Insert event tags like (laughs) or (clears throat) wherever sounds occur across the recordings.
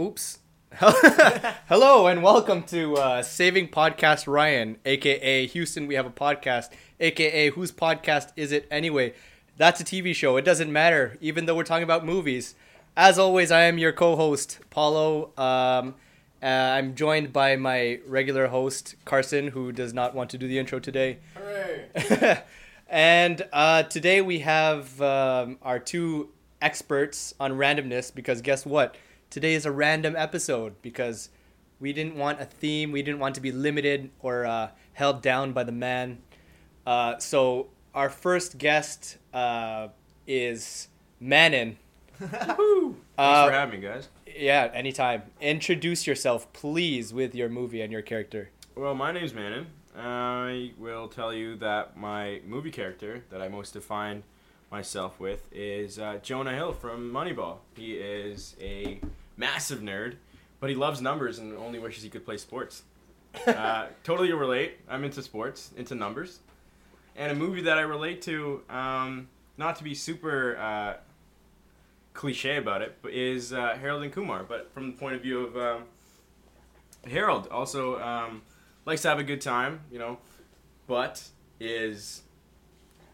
Oops. (laughs) Hello and welcome to uh, Saving Podcast Ryan, aka Houston. We have a podcast, aka whose podcast is it anyway? That's a TV show. It doesn't matter, even though we're talking about movies. As always, I am your co-host Paulo. Um, uh, I'm joined by my regular host Carson, who does not want to do the intro today. Hooray! (laughs) and uh, today we have um, our two experts on randomness because guess what? Today is a random episode because we didn't want a theme. We didn't want to be limited or uh, held down by the man. Uh, so our first guest uh, is Manon. Thanks Uh, for having me, guys. yeah, anytime. Introduce yourself, please, with your movie and your character. Well, my name's Manon. I will tell you that my movie character that I most define myself with is uh, Jonah Hill from Moneyball. He is a massive nerd, but he loves numbers and only wishes he could play sports. (laughs) Uh, totally relate. I'm into sports, into numbers. And a movie that I relate to, um, not to be super uh, cliche about it, but is uh, Harold and Kumar. But from the point of view of um, Harold, also um, likes to have a good time, you know, but is,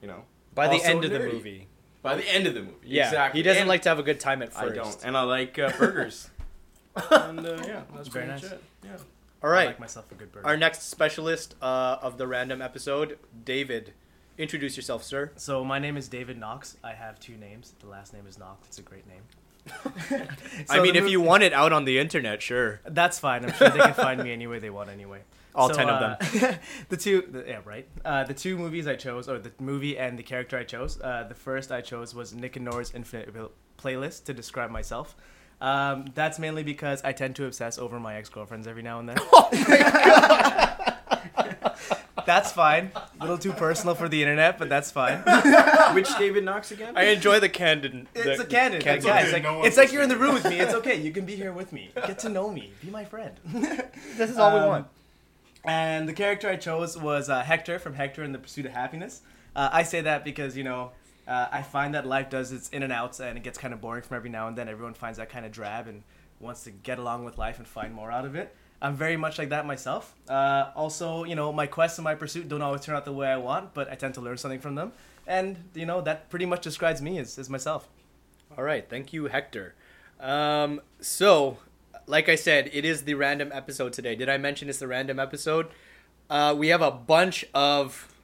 you know, By the end of the movie. By the end of the movie. Yeah, exactly. he doesn't And like to have a good time at first. I don't, and I like uh, (laughs) burgers. and uh, yeah, that's Very nice. it. Yeah. All I right. like myself a good burger. Our next specialist uh, of the random episode, David. Introduce yourself, sir. so my name is David Knox. I have two names. The last name is Knox. It's a great name. (laughs) I mean, if mov- you want it out on the internet, sure. That's fine. I'm sure they can find me any way they want anyway. All So, 10 of them. (laughs) the two, the, yeah, right. Uh, the two movies I chose, or the movie and the character I chose. Uh, the first I chose was Nick and Nora's Infinite Pl- Playlist to describe myself. Um, that's mainly because I tend to obsess over my ex girlfriends every now and then. (laughs) (laughs) that's fine. A little too personal for the internet, but that's fine. Which David Knox again? I enjoy the candid. It's the a canon. candid- Guys, okay, like, no it's like you're in the room with me. It's okay. You can be here with me. Get to know me. Be my friend. This is all we Um, want. And the character I chose was uh, Hector from Hector and the Pursuit of Happiness. Uh, I say that because, you know, uh, I find that life does its in and outs and it gets kind of boring from every now and then. Everyone finds that kind of drab and wants to get along with life and find more out of it. I'm very much like that myself. Uh, also, you know, my quest and my pursuit don't always turn out the way I want, but I tend to learn something from them. And, you know, that pretty much describes me as, as myself. All right, thank you, Hector. Um, so, like I said, it is the random episode today. Did I mention it's the random episode? Uh, we have a bunch of,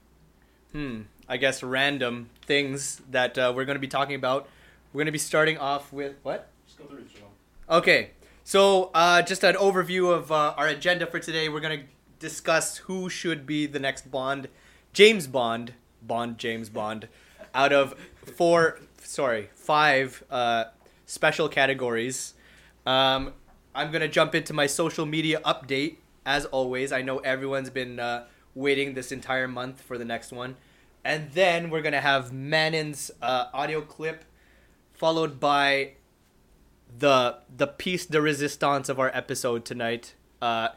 hmm, I guess random things that uh, we're going to be talking about. We're going to be starting off with what? Just go through each one. Okay, so uh, just an overview of uh, our agenda for today. We're gonna discuss who should be the next Bond, James Bond, Bond James Bond, out of four, sorry, five uh, special categories. Um, I'm gonna jump into my social media update as always. I know everyone's been uh, waiting this entire month for the next one, and then we're gonna have Manon's uh, audio clip, followed by the the piece de resistance of our episode tonight. Uh,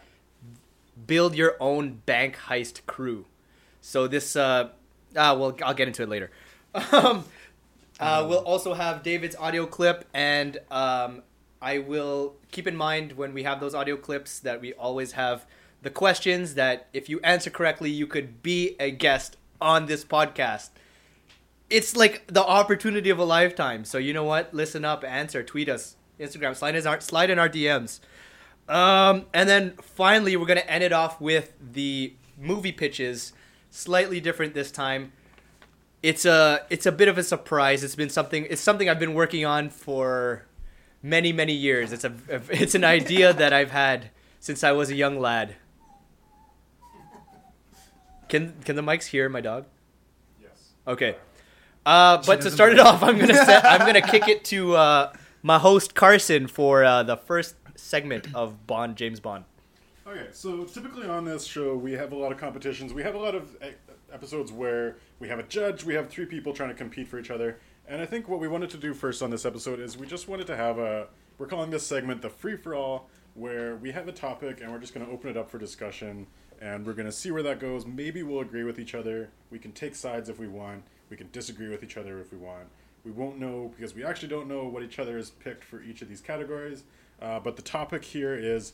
build your own bank heist crew. So this, uh, ah, well, I'll get into it later. (laughs) Um, uh, we'll also have David's audio clip, and um, I will keep in mind when we have those audio clips that we always have the questions that if you answer correctly, you could be a guest on this podcast it's like the opportunity of a lifetime. So you know what? Listen up, answer, tweet us, Instagram, slide in our slide in our DMs. Um, and then finally, we're gonna end it off with the movie pitches, slightly different this time. It's a it's a bit of a surprise. It's been something. It's something I've been working on for many many years. It's a (laughs) it's an idea that I've had since I was a young lad. Can can the mics hear my dog? Yes. Okay. Uh, but to start it off, I'm gonna set, I'm gonna kick it to uh, my host Carson for uh, the first segment of Bond, James Bond. Okay, so typically on this show, we have a lot of competitions. We have a lot of episodes where we have a judge, we have three people trying to compete for each other. And I think what we wanted to do first on this episode is we just wanted to have a. We're calling this segment the free for all, where we have a topic and we're just going to open it up for discussion. And we're going to see where that goes. Maybe we'll agree with each other. We can take sides if we want. We can disagree with each other if we want. We won't know because we actually don't know what each other has picked for each of these categories. Uh, but the topic here is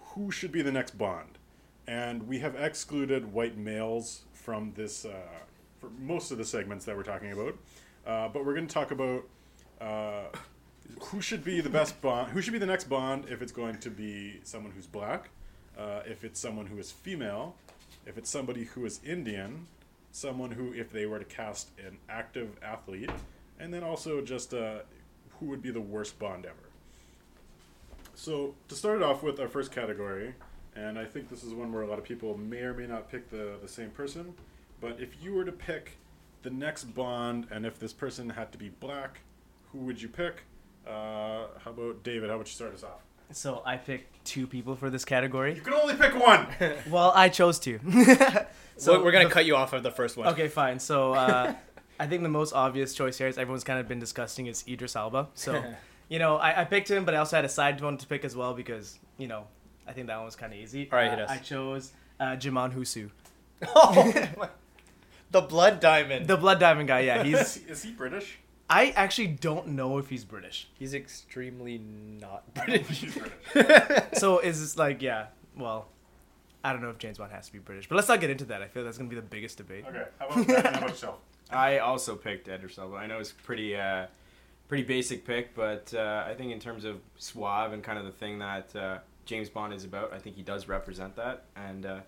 who should be the next Bond, and we have excluded white males from this uh, for most of the segments that we're talking about. Uh, but we're going to talk about uh, who should be the best Bond, who should be the next Bond if it's going to be someone who's black, uh, if it's someone who is female, if it's somebody who is Indian, someone who, if they were to cast an active athlete, and then also just uh, who would be the worst Bond ever. So to start it off with our first category, and I think this is one where a lot of people may or may not pick the, the same person, but if you were to pick the next Bond, and if this person had to be black, who would you pick? Uh, how about David? How about you start us off? So I picked two people for this category. You can only pick one. (laughs) Well, I chose two. (laughs) So we're gonna the- cut you off of the first one. Okay, fine. So (laughs) uh, I think the most obvious choice here, as everyone's kind of been discussing, is Idris Elba. So, you know, I, I picked him, but I also had a side one to pick as well because, you know, I think that one was kind of easy. All right, Uh, hit us. I chose uh, Djimon Hounsou. Oh, my- the blood diamond. The Blood Diamond guy, yeah. (laughs) is, He's. he- is he British? I actually don't know if he's British. He's extremely not I don't think British. he's British. So is this like, yeah, well, I don't know if James Bond has to be British, but let's not get into that. I feel that's going to be the biggest debate. Okay, how about, Matt, how about yourself? (laughs) I also picked Edward Elba. I know it's pretty uh, pretty basic pick, but uh, I think in terms of suave and kind of the thing that uh, James Bond is about, I think he does represent that, and uh,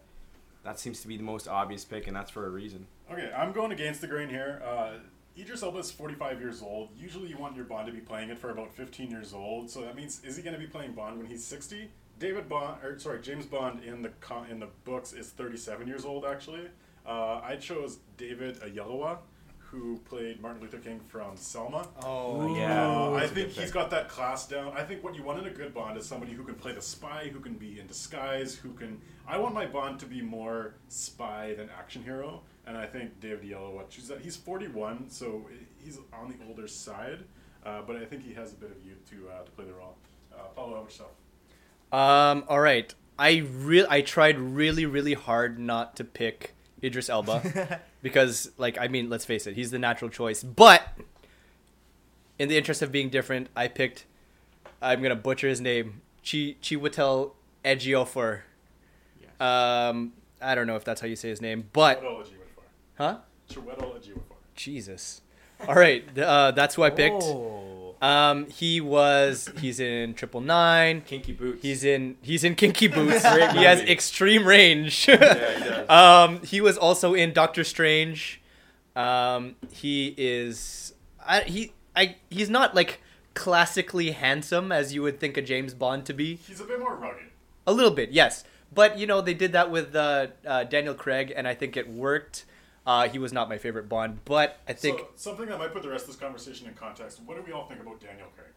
that seems to be the most obvious pick, and that's for a reason. Okay, I'm going against the grain here. Uh, Idris Elba is 45 years old. Usually, you want your Bond to be playing it for about 15 years old. So that means, is he going to be playing Bond when he's 60? David Bond, or sorry, James Bond in the con- in the books is 37 years old. Actually, uh, I chose David Oyelowo, who played Martin Luther King from Selma. oh Yeah. Uh, I think he's got that class down. I think what you want in a good Bond is somebody who can play the spy, who can be in disguise, who can. I want my Bond to be more spy than action hero, and I think David Oyelowo chooses that. He's 41, so he's on the older side, uh, but I think he has a bit of youth to uh, to play the role. Uh, Paulo, how about yourself? Um. All right. I real I tried really really hard not to pick Idris Elba (laughs) because like I mean let's face it he's the natural choice but in the interest of being different I picked I'm gonna butcher his name Chi Chiwetel Ejiofor. Yes. Um. I don't know if that's how you say his name but Chiwetel Ejiofor. Huh Chiwetel Ejiofor. Jesus. All right. Uh, that's who I picked. Oh. Um. He was he's in Triple Nine. Kinky boots. He's in he's in Kinky Boots. He has extreme range. yeah, he (laughs) does. um, he was also in Doctor Strange. Um, he is I, he I he's not like classically handsome as you would think a James Bond to be. He's a bit more rugged. A little bit, yes. But you know they did that with uh, uh, Daniel Craig, and I think it worked. Uh, he was not my favorite Bond, but I think so, something that might put the rest of this conversation in context. What do we all think about Daniel Craig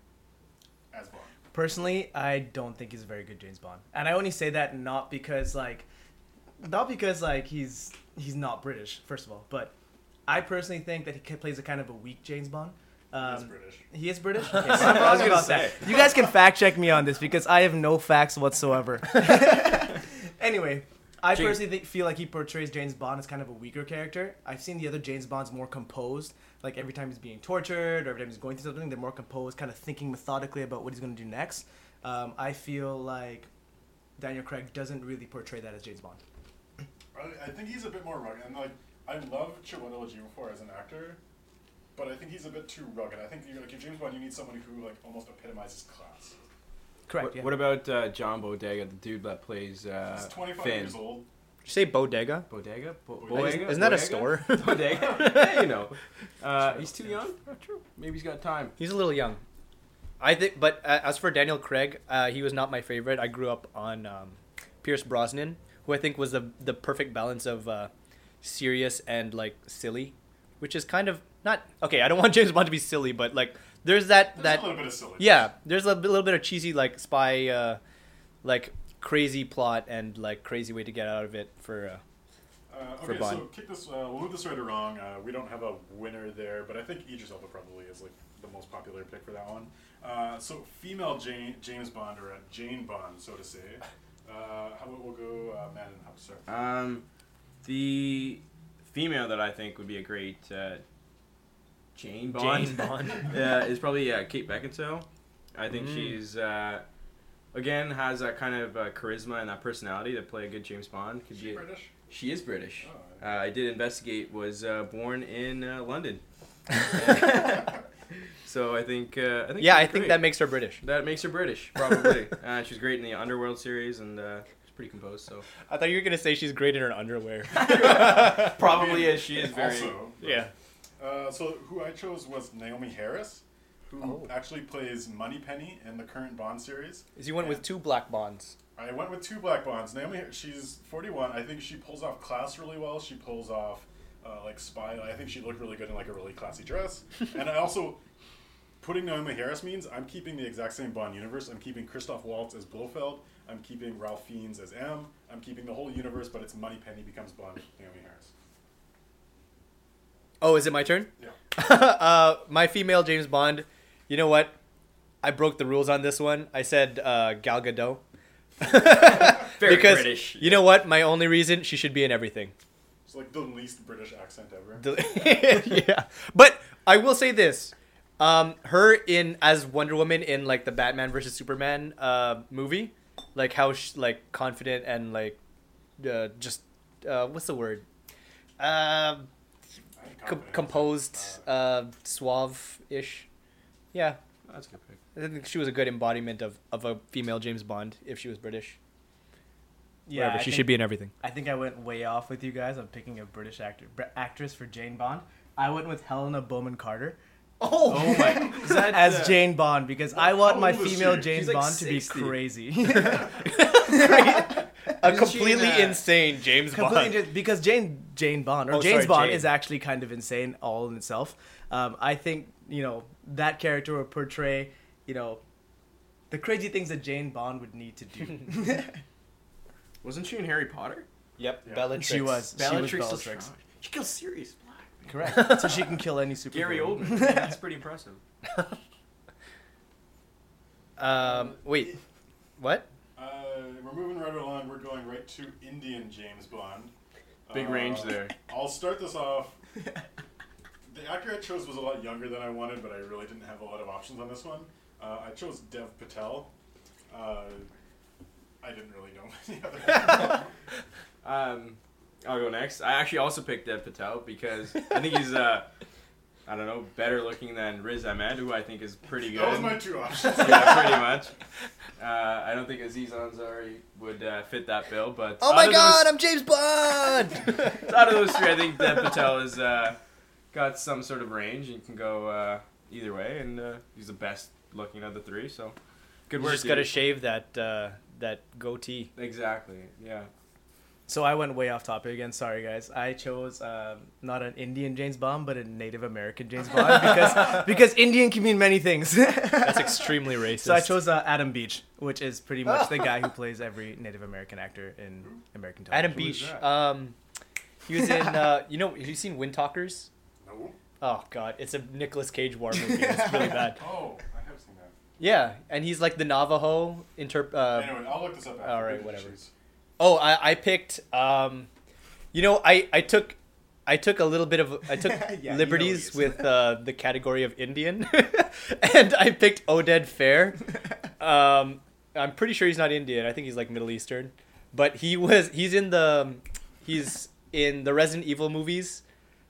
as Bond? Personally, I don't think he's a very good James Bond, and I only say that not because like, not because like he's he's not British, first of all, but I personally think that he plays a kind of a weak James Bond. Um, He's British. He is British. (laughs) Okay, so I'm wrong about say. that. You guys can fact check me on this because I have no facts whatsoever. (laughs) anyway, I James- personally think, feel like he portrays James Bond as kind of a weaker character. I've seen the other James Bonds more composed. Like every time he's being tortured or every time he's going through something, they're more composed, kind of thinking methodically about what he's going to do next. Um, I feel like Daniel Craig doesn't really portray that as James Bond. I, I think he's a bit more rugged, and like I love Chiwetel Ejiofor as an actor, but I think he's a bit too rugged. I think you like in James Bond, you need someone who like almost epitomizes class. Correct. what, yeah. what about uh, John Bodega, the dude that plays uh, He's 25 Finn? years old. Did you say Bodega? Bodega? Bo- Isn't- Bodega? Isn't that a store? (laughs) Bodega? (laughs) yeah, you know. Uh, he's too young? Not true. Maybe he's got time. He's a little young. I think, but uh, as for Daniel Craig, uh, he was not my favorite. I grew up on um, Pierce Brosnan, who I think was the the perfect balance of uh, serious and like silly, which is kind of not okay. I don't want (laughs) James Bond to be silly, but like there's that There's that a little bit of silly. yeah, there's a little bit of cheesy like spy, uh, like crazy plot and like crazy way to get out of it for. Uh, Uh, for okay, Bond. so kick this. Uh, we'll move this right or wrong. Uh, we don't have a winner there, but I think Idris Elba probably is like the most popular pick for that one. Uh, so female Jane, James Bond or a Jane Bond, so to say. Uh, how about we'll go uh, Matt and how to start? Um, the female that I think would be a great uh, Jane Bond. Jane Bond. (laughs) (laughs) yeah, is probably uh, Kate Beckinsale. I think Mm. she's uh, again has that kind of uh, charisma and that personality to play a good James Bond. Could she be- British? She is British. Oh, Uh, I did investigate. Was uh, born in uh, London. (laughs) So I think. Uh, I think. yeah, she's I think that makes her British. that makes her British, probably. uh, she's great in the Underworld series, and uh, she's pretty composed. So I thought you were gonna say she's great in her underwear. probably is. She is very. Also, yeah. Uh, so who I chose was Naomie Harris, who Oh. actually plays Moneypenny in the current Bond series. Is you went with two black bonds. I went with two black bonds. Naomi, she's 41. I think she pulls off class really well. She pulls off uh, like spy. I think she looked really good in like a really classy dress. (laughs) and I also putting Naomie Harris means I'm keeping the exact same Bond universe. I'm keeping Christoph Waltz as Blofeld. I'm keeping Ralph Fiennes as M. I'm keeping the whole universe, but it's Moneypenny becomes Bond. Naomie Harris. Oh, is it my turn? Yeah. (laughs) uh, my female James Bond. You know what? I broke the rules on this one. I said uh, Gal Gadot. (laughs) Very because British. you know what? My only reason she should be in everything. It's like the least British accent ever. The- (laughs) yeah, but I will say this: um, her in as Wonder Woman in like the Batman versus Superman uh, movie, like how sh- like confident and like uh, just uh, what's the word? Uh, I com- composed, Uh, suave-ish. Yeah, That's a good pick. I think she was a good embodiment of, of a female James Bond if she was British. Yeah, Whatever, she think- should be in everything. I think I went way off with you guys. I'm picking a British actor, br- actress for Jane Bond. I went with Helena Bonham Carter Oh, Oh my! (laughs) That as uh, Jane Bond because I want my female she? James She's like Bond to be crazy. (laughs) (laughs) (laughs) a Isn't she in completely that- insane James Completely Bond. just- because Jane Jane Bond or Oh, James sorry, Bond Jane. is actually kind of insane all in itself. Um, I think you know that character would portray you know the crazy things that Jane Bond would need to do. (laughs) (laughs) Wasn't she in Harry Potter? Yep, Yeah. Bellatrix. she was she was Bellatrix Bellatrix. Lestrange. She kills Sirius Black. Correct. so she can kill any super. Gary Oldman. That's pretty impressive. Um, wait, what? We're moving right along. We're going right to Indian James Bond. Big Uh, range there. I'll start this off. (laughs) The actor I chose was a lot younger than I wanted, but I really didn't have a lot of options on this one. Uh, I chose Dev Patel. Uh, I didn't really know (laughs) any other. (laughs) Um, I'll go next. I actually also picked Dev Patel because I think he's, uh, I don't know, better looking than Riz Ahmed, who I think is pretty good. that was my two options. (laughs) yeah, pretty much. Uh, I don't think Aziz Ansari would uh, fit that bill, but Oh my God, those, I'm James Bond. (laughs) out of those three, I think Dev Patel has uh, got some sort of range and can go uh, either way, and uh, he's the best looking of the three. So good you work. just gotta shave that uh, that goatee. exactly. Yeah. So I went way off topic again. Sorry, guys. I chose um, not an Indian James Bond, but a Native American James Bond (laughs) because because Indian can mean many things. That's extremely racist. (laughs) so I chose uh, Adam Beach, which is pretty much the guy who (laughs) plays every Native American actor in American television. Adam Beach. Um, he was in. Uh, you know, have you seen Windtalkers? no. Oh God, it's a Nicolas Cage war movie. It's really bad. Oh, I have seen that. Yeah, and he's like the Navajo interp. Uh, anyway, I'll look this up. After. all right, Who did you whatever. choose? Oh, I, I picked. Um, you know, I, I took I took a little bit of I took (laughs) Yeah, you know liberties with uh, the category of Indian, (laughs) and I picked Oded Fehr. (laughs) Um, I'm pretty sure he's not Indian. I think he's like Middle Eastern, but he was he's in the he's in the Resident Evil movies.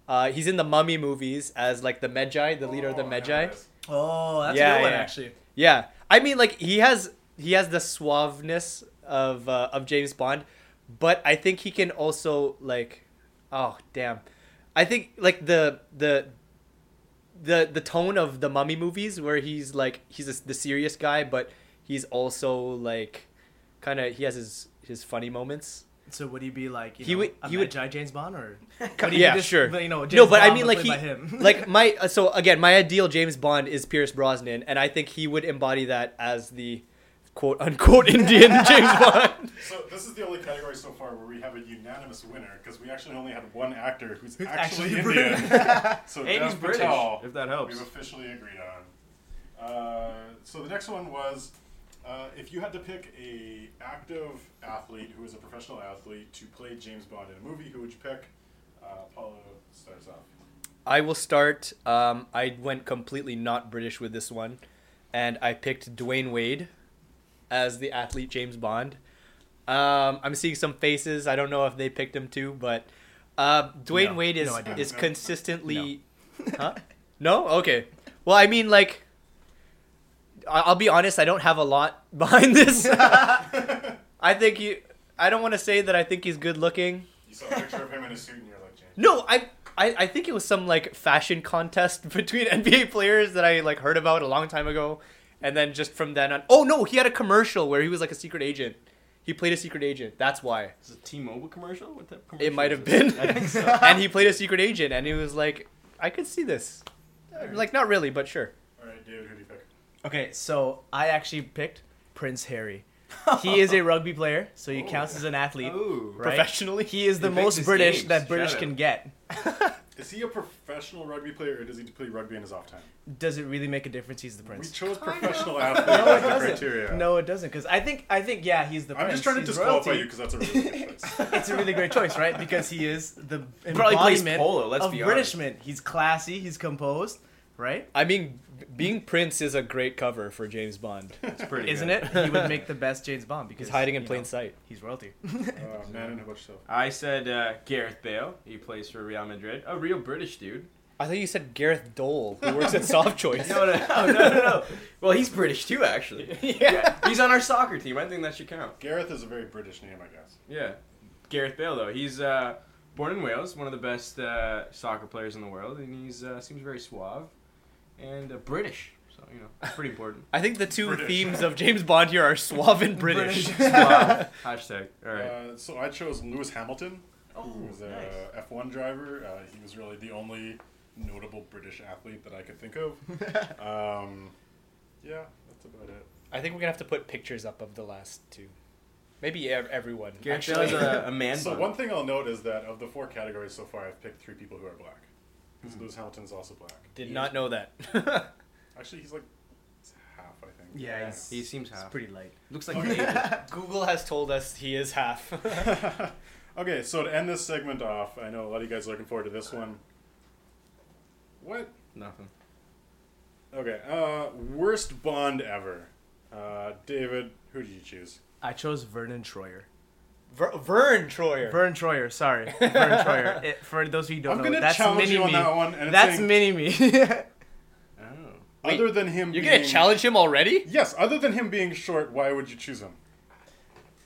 Uh, he's in the Mummy movies as like the Medjai, the leader of the Oh, Medjai. this. Oh, that's Yeah, a good one yeah. actually. Yeah, I mean, like he has he has the suaveness of uh, of James Bond, but I think he can also like, oh damn, I think like the the the the tone of the Mummy movies where he's like he's a, the serious guy, but he's also like kind of he has his his funny moments. So would he be like you He know, would- he would- James Bond or (laughs) yeah, sure. You know, no, James but I mean like he him. like (laughs) my so again my ideal James Bond is Pierce Brosnan, and I think he would embody that as the quote unquote Indian (laughs) James Bond. So this is the only category so far where we have a unanimous winner because we actually only had one actor who's, Who's actually, actually Indian. (laughs) so And he's Dev British, Patel, if that helps. We've officially agreed on. Uh, so the next one was uh, if you had to pick a active athlete who is a professional athlete to play James Bond in a movie, who would you pick? Uh, Paulo starts off. I will start. Um, I went completely not British with this one, and I picked Dwyane Wade as the athlete James Bond. Um, I'm seeing some faces. I don't know if they picked him too, but uh, Dwayne No. Wade is No, I didn't. is No. consistently. (laughs) Huh? No. Okay. Well, I mean, like, I- I'll be honest. I don't have a lot (laughs) behind this. (laughs) I think he. I don't want to say that I think he's good looking. You saw a picture of him in a suit, and you're like, James. No, I, I I think it was some like fashion contest between NBA players that I like heard about a long time ago, and then just from then on. Oh no, he had a commercial where he was like a secret agent. He played a secret agent. That's why Is it a T-Mobile commercial? What type of commercial it might have been. I think so. (laughs) and he played a secret agent, and he was like, I could see this. Like not really, but sure. All right, David, who do you pick? Okay, so I actually picked Prince Harry. (laughs) He is a rugby player, so he counts oh. as an athlete. Ooh. Right? Professionally, He is the He most British games. that British Shout can out. get. (laughs) Is he a professional rugby player, or does he play rugby in his off time? Does it really make a difference? He's the prince. We prince. chose Kind professional (laughs) of. athlete No, it as the doesn't. criteria. No, it doesn't, because I think I think yeah, he's the prince. I'm prince. just trying to He's disqualify royalty. you because that's a really good choice. (laughs) it's a really great choice, right? Because he is the Probably plays embodiment polo, let's of be honest. Britishman. He's classy. He's composed, right? I mean, being Prince is a great cover for James Bond. (laughs) It's pretty Isn't good. it? He would (laughs) make the best James Bond because He's hiding in plain know, sight. He's royalty. Uh, (laughs) man, and how about yourself? I said uh, Gareth Bale. He plays for Real Madrid. A real British dude. I thought you said Gareth Dole, who works at Softchoice. No, no, no, no, no, no. Well, he's British too, actually. Yeah. He's on our soccer team. I think that should count. Gareth is a very British name, I guess. Yeah. Gareth Bale, though. He's uh, born in Wales, one of the best uh, soccer players in the world, and he's uh, seems very suave and uh, British. So, you know, it's pretty important. (laughs) I think the two British. themes of James Bond here are suave and British. (laughs) Suave. (laughs) Hashtag. All right. Uh, so I chose Lewis Hamilton, Oh, who was a F1 driver. Uh, he was really the only notable British athlete that I could think of. Um, yeah, that's about it. I think we're gonna have to put pictures up of the last two. Maybe ev- everyone. Gareth Actually, a, a man so bun. one thing I'll note is that of the four categories so far, I've picked three people who are black. Because Hmm. Lewis Hamilton's also black. did not know that. (laughs) Actually, he's like he's half, I think. Yeah, he's, He seems he's half. pretty light. Looks like Okay. (laughs) Google has told us he is half. (laughs) okay, so to end this segment off, I know a lot of you guys are looking forward to this one. What? Nothing. Okay, uh, worst Bond ever. Uh, David, who did you choose? I chose Vernon Troyer. Ver- Verne Troyer. Verne Troyer, sorry. (laughs) Verne Troyer. It, for those of you who don't I'm know, gonna that's challenge mini you on me. that one. And it's That's saying, mini me. (laughs) Oh. Wait, other than him. You're being, gonna challenge him already? Yes, other than him being short, why would you choose him?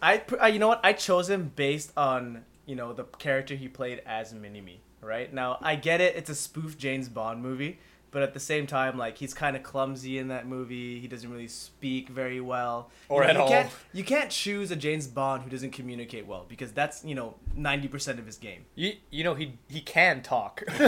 I, pr- uh, you know what? I chose him based on you know the character he played as Mini Me. Right now, I get it. It's a spoof James Bond movie, but at the same time, like he's kind of clumsy in that movie. He doesn't really speak very well, You Or know, at you all. Can't, you can't choose a James Bond who doesn't communicate well because that's you know ninety percent of his game. You you know he he can talk. (laughs)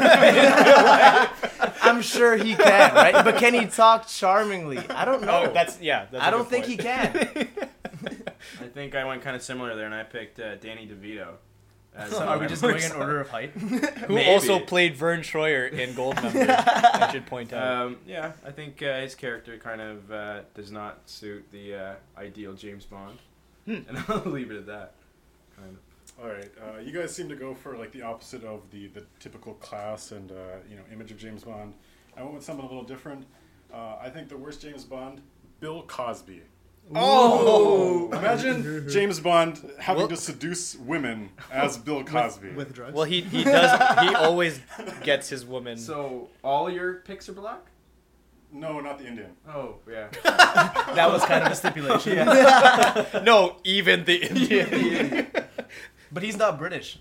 I'm sure he can, right? But can he talk charmingly? I don't know. oh, that's yeah. That's a I don't good think he can. (laughs) I think I went kind of similar there, and I picked uh, Danny DeVito. As, So uh, are we just going in order of height? (laughs) Who Maybe. also played Verne Troyer in Goldmember? (laughs) I should point out. Um, yeah, I think uh, his character kind of uh, does not suit the uh, ideal James Bond, Hmm. and (laughs) I'll leave it at that. Kind of. All right, uh, you guys seem to go for like the opposite of the the typical class and uh, you know image of James Bond. I went with something a little different. Uh, I think the worst James Bond, Bill Cosby. Oh. Imagine James Bond having Well- to seduce women as Bill Cosby. with drugs. Well, he he does. He (laughs) always gets his woman. So all your picks are black? no, not the Indian. Oh yeah. (laughs) that was kind of a stipulation. (laughs) no, even the Indian. But he's not British.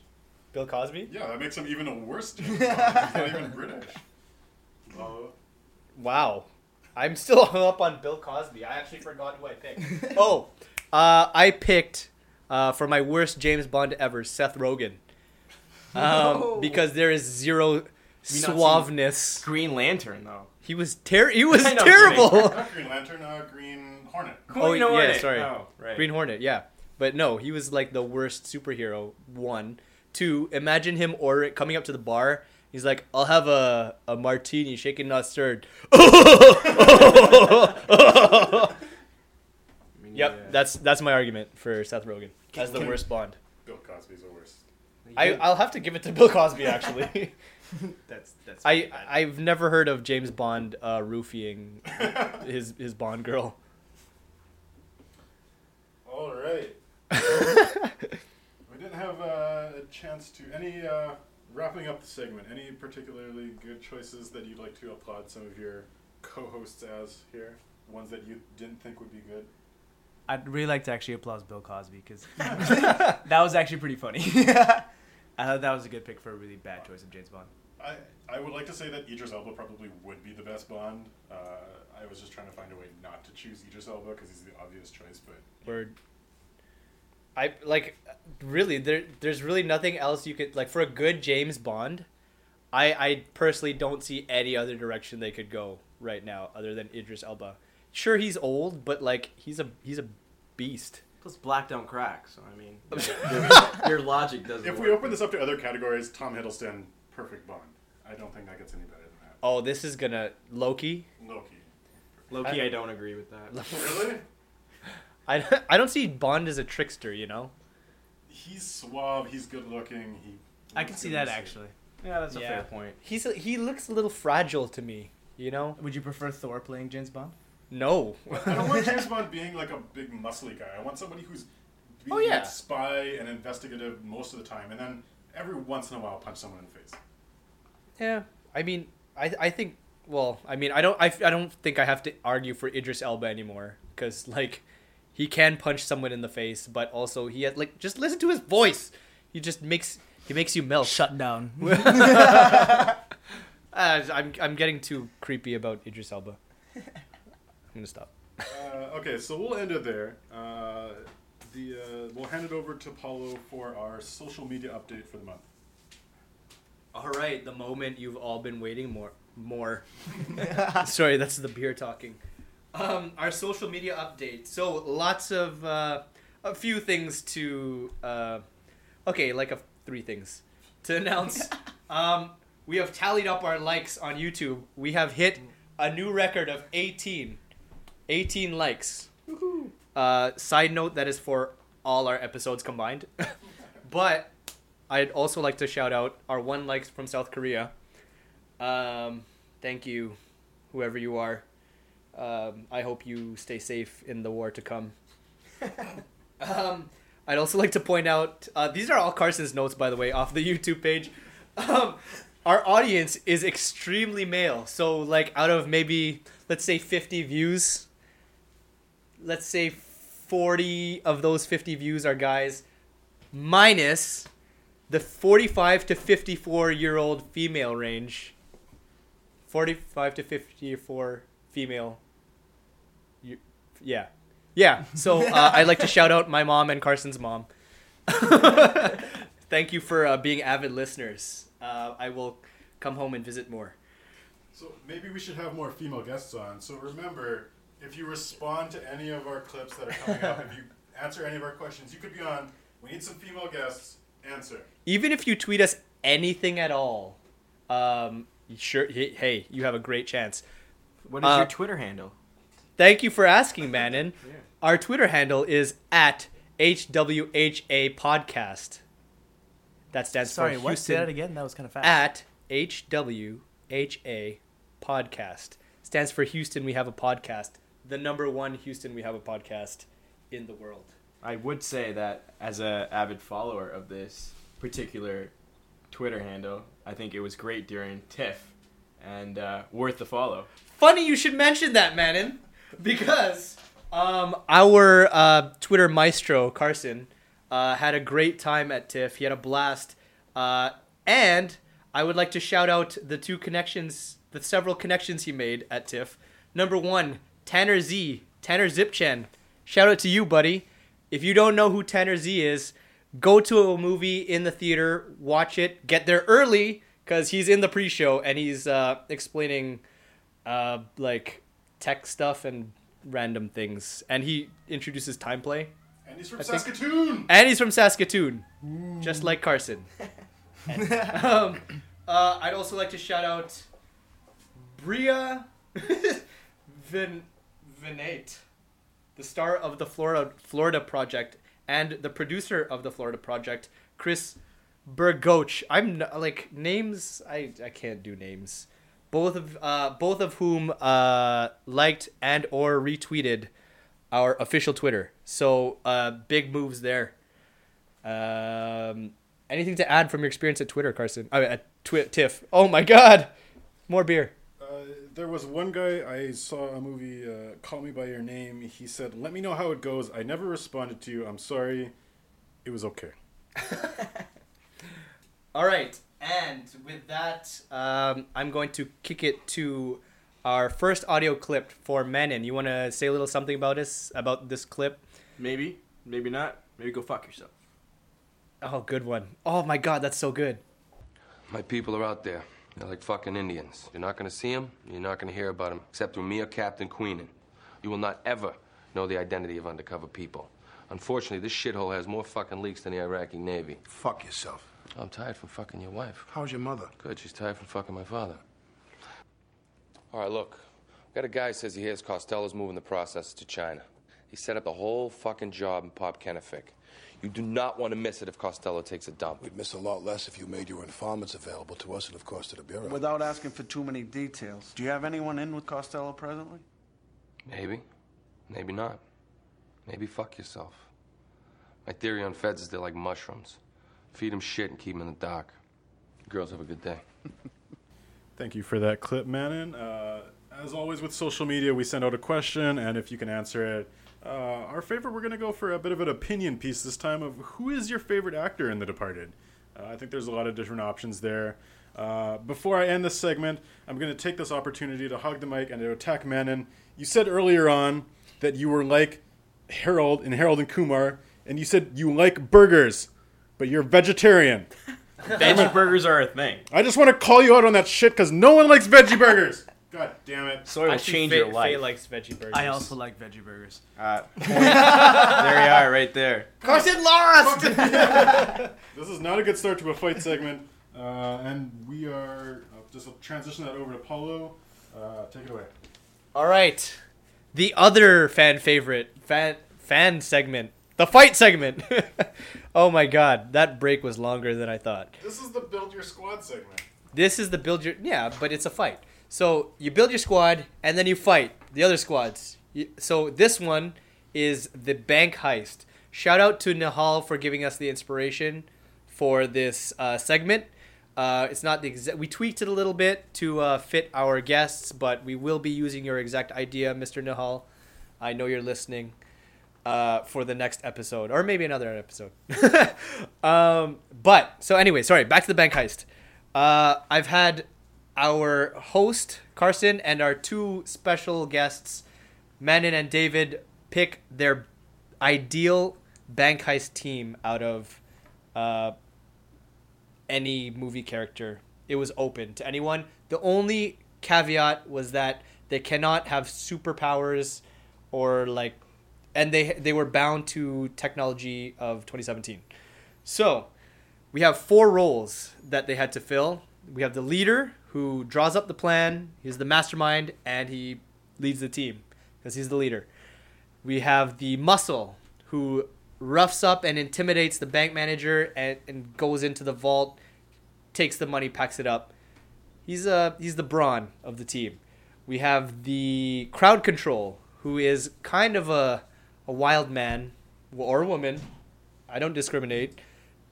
Bill Cosby. Yeah, that makes him even a worse James Bond. He's not even British. Uh, Wow. I'm still hung (laughs) up on Bill Cosby. I actually forgot who I picked. (laughs) oh, uh, I picked uh, for my worst James Bond ever, Seth Rogen. Um, No. Because there is zero suaveness. Green Lantern though. He was ter- He was (laughs) know, terrible. not Green Lantern, uh, Green Hornet. Oh, Green yeah, sorry. Oh, right. Green Hornet, yeah. But no, he was like the worst superhero. One, two. Imagine him or coming up to the bar. He's like, "I'll have a, a martini, shaken not stirred." I (laughs) Yep, yeah. that's that's my argument for Seth Rogen as the worst Bond. Bill Cosby's the worst. I I'll have to give it to Bill Cosby actually. (laughs) that's that's. I I've never heard of James Bond uh, roofing (laughs) his his Bond girl. All right. we didn't have uh, a chance to any uh, wrapping up the segment. Any particularly good choices that you'd like to applaud some of your co-hosts as here? Ones that you didn't think would be good. I'd really like to actually applaud Bill Cosby because (laughs) (laughs) that was actually pretty funny. (laughs) I thought that was a good pick for a really bad choice of James Bond. I, I would like to say that Idris Elba probably would be the best Bond. Uh, I was just trying to find a way not to choose Idris Elba because he's the obvious choice, but Word. I like really there. There's really nothing else you could like for a good James Bond. I I personally don't see any other direction they could go right now other than Idris Elba. Sure, he's old, but like he's a he's a beast. Plus, black don't crack. So I mean, (laughs) your, your logic doesn't. if work. we open this up to other categories, Tom Hiddleston, perfect Bond. I don't think that gets any better than that. Oh, this is gonna Loki. Loki. Loki, I don't agree with that. Really? I (laughs) I don't see Bond as a trickster. You know. He's suave. He's good looking. He. I can see that in suit. actually. Yeah, that's a Yeah. fair point. He's a, he looks a little fragile to me. You know. Would you prefer Thor playing James Bond? No. I don't want James Bond being like a big muscly guy. I want somebody who's oh, being Oh, yeah. like spy and investigative most of the time, and then every once in a while punch someone in the face. Yeah, I mean, I I think. Well, I mean, I don't. I, I don't think I have to argue for Idris Elba anymore because like, he can punch someone in the face, but also he had like just listen to his voice. He just makes he makes you melt. Shut down. (laughs) Uh, I'm I'm getting too creepy about Idris Elba. I'm gonna stop. Uh, okay, so we'll end it there. Uh, the uh, we'll hand it over to Paulo for our social media update for the month. All right, the moment you've all been waiting more more. (laughs) Sorry, that's the beer talking. Um, our social media update. So lots of uh, a few things to uh, okay, like a, three things to (laughs) announce. (laughs) um, we have tallied up our likes on YouTube. We have hit a new record of 18. 18 likes. Uh, side note that is for all our episodes combined. (laughs) but I'd also like to shout out our one likes from South Korea. Um, thank you, whoever you are. Um, I hope you stay safe in the war to come. (laughs) um, I'd also like to point out uh, these are all Carson's notes, by the way, off the (laughs) YouTube page. Um, our audience is extremely male. So, like, out of maybe, let's say, 50 views, let's say 40 of those 50 views are guys, minus the 45 to 54 year old female range 45 to 54 female you, yeah yeah so uh, (laughs) i'd like to shout out my mom and carson's mom (laughs) thank you for uh, being avid listeners uh, i will come home and visit more So maybe we should have more female guests on. So remember, if you respond to any of our clips that are coming up, if you answer any of our questions, you could be on. We need some female guests. Answer. even if you tweet us anything at all um, sure hey hey, you have a great chance What is Uh, your Twitter handle? Thank you for asking, Manon. (laughs) Yeah. Our Twitter handle is at HWHA Podcast. That stands Sorry, for Houston. Sorry, what? Say that again. That was kind of fast. at HWHA Podcast. Stands for Houston. We have a podcast. The number one Houston. We have a podcast in the world. I would say that as a avid follower of this particular Twitter handle, I think it was great during TIFF and uh, worth the follow. Funny you should mention that, Manon, because um, our uh, Twitter maestro Carson uh, had a great time at TIFF. He had a blast, uh, and I would like to shout out the two connections, the several connections he made at TIFF. Number one, Tanner Z, Tanner Zipchen. Shout out to you, buddy. If you don't know who Tanner Z is, go to a movie in the theater, watch it, get there early because he's in the pre-show and he's uh, explaining uh, like tech stuff and random things, and he introduces time play. And he's from I think- Saskatoon. And he's from Saskatoon, just like Carson. And, (laughs) (laughs) um, uh, I'd also like to shout out Bria (laughs) Vin Vinaite, the star of the Florida Florida Project and the producer of the Florida Project, Chris Bergoch. I'm like names. I I can't do names. Both of uh both of whom uh liked and or retweeted our official Twitter. So uh big moves there. Um, anything to add from your experience at Twitter, Carson? I mean, at Twi- Tiff. Oh my God, more beer. Uh, there was one guy I saw a movie, uh, Call Me by Your Name. He said, "Let me know how it goes." I never responded to you. I'm sorry. It was okay. (laughs) All right, and with that, um, I'm going to kick it to our first audio clip for Manon. You want to say a little something about us about this clip? Maybe, maybe not. Maybe go fuck yourself. Oh, good one. Oh my God, that's so good. My people are out there. They're like fucking Indians. You're not gonna see them. You're not gonna hear about them, except through me or Captain Queenan. You will not ever know the identity of undercover people. Unfortunately, this shithole has more fucking leaks than the Iraqi Navy. Fuck yourself. I'm tired from fucking your wife. How's your mother? Good, she's tired from fucking my father. All right, look. Got a guy who says he hears Costello's moving the process to China. He set up the whole fucking job in Pop Kennefic. You do not want to miss it if Costello takes a dump. We'd miss a lot less if you made your informants available to us and, of course, to the Bureau. Without asking for too many details, do you have anyone in with Costello presently? Maybe. Maybe not. Maybe fuck yourself. My theory on feds is they're like mushrooms. Feed him shit and keep him in the dark. Girls, have a good day. (laughs) Thank you for that clip, Manon. Uh, as always with social media, we send out a question, and if you can answer it, uh, our favorite, we're going to go for a bit of an opinion piece this time of who is your favorite actor in The Departed. Uh, I think there's a lot of different options there. Uh, before I end this segment, I'm going to take this opportunity to hug the mic and to attack Manon. You said earlier on that you were like Harold in Harold and Kumar, and you said you like burgers, but you're vegetarian. Veggie burgers are a thing. I just want to call you out on that shit because no one likes veggie burgers. God damn it. Soy will Actually, change Faye- your Faye life. likes veggie burgers. I also like veggie burgers. Uh, point. there you are, right there. Carson lost. (laughs) This is not a good start to a fight segment. Uh, and we are uh, just transition that over to Paulo. Uh, take it away. All right, the other fan favorite fan fan segment, the fight segment. (laughs) oh my God, that break was longer than I thought. This is the build your squad segment. This is the build your yeah, but it's a fight. So you build your squad and then you fight the other squads. So this one is the bank heist. Shout out to Nahal for giving us the inspiration for this uh, segment. Uh, it's not the exact. We tweaked it a little bit to uh, fit our guests, but we will be using your exact idea, Mr. Nahal. I know you're listening uh, for the next episode, or maybe another episode. (laughs) um, but so anyway, sorry. Back to the bank heist. Uh, I've had our host Carson and our two special guests, Manon and David, pick their ideal bank heist team out of uh, any movie character. It was open to anyone. The only caveat was that they cannot have superpowers or like and they they were bound to technology of 2017. So, we have four roles that they had to fill. We have the leader who draws up the plan, he's the mastermind and he leads the team because he's the leader. We have the muscle who roughs up and intimidates the bank manager and, and goes into the vault, takes the money, packs it up. He's uh he's the brawn of the team. We have the crowd control, who is kind of a a wild man or a woman. I don't discriminate.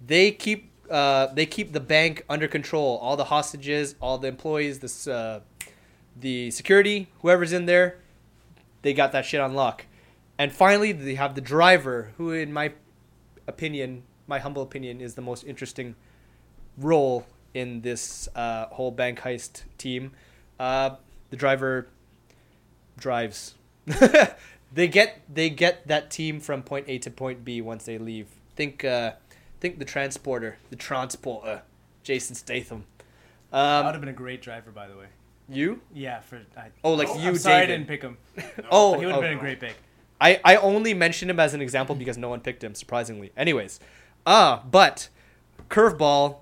They keep uh, they keep the bank under control. All the hostages, all the employees, uh, the security, whoever's in there, they got that shit on lock. And finally, they have the driver, who, in my opinion, my humble opinion, is the most interesting role in this uh, whole bank heist team. Uh, the driver drives. (laughs) they get they get that team from point A to point B once they leave. Think uh, think the transporter, the transporter, Jason Statham. I would Um, have been a great driver, by the way. you? Yeah, for I, Oh, like you, I'm sorry I didn't pick him. (laughs) Oh, But he would have oh. been a great pick. I, I only mentioned him as an example because no one picked him, surprisingly. Anyways, uh, but curveball,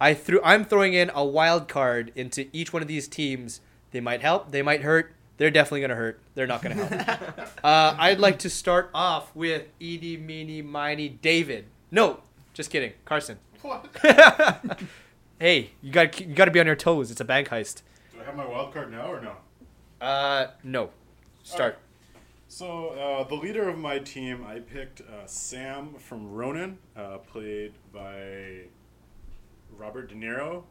I threw. I'm throwing in a wild card into each one of these teams. They might help. They might hurt. They're definitely gonna hurt. They're not gonna help. (laughs) uh, I'd like to start off with Edie, Meeny, Miney, David. No, just kidding, Carson. What? (laughs) hey, you got you got to be on your toes. It's a bank heist. Do I have my wild card now or no? Uh, no. Start. So uh, the leader of my team, I picked uh, Sam from Ronin, uh, played by Robert De Niro,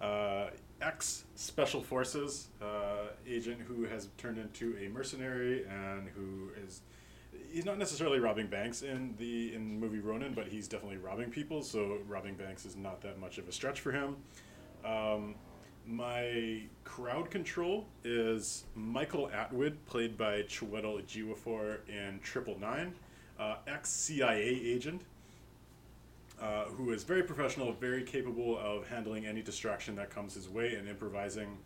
uh, ex Special Forces uh, agent who has turned into a mercenary and who is. He's not necessarily robbing banks in the in movie Ronin, but he's definitely robbing people. So robbing banks is not that much of a stretch for him. Um, my crowd control is Michael Atwood, played by Chiwetel Ejiofor in Triple Nine, uh, ex CIA agent, uh, who is very professional, very capable of handling any distraction that comes his way and improvising.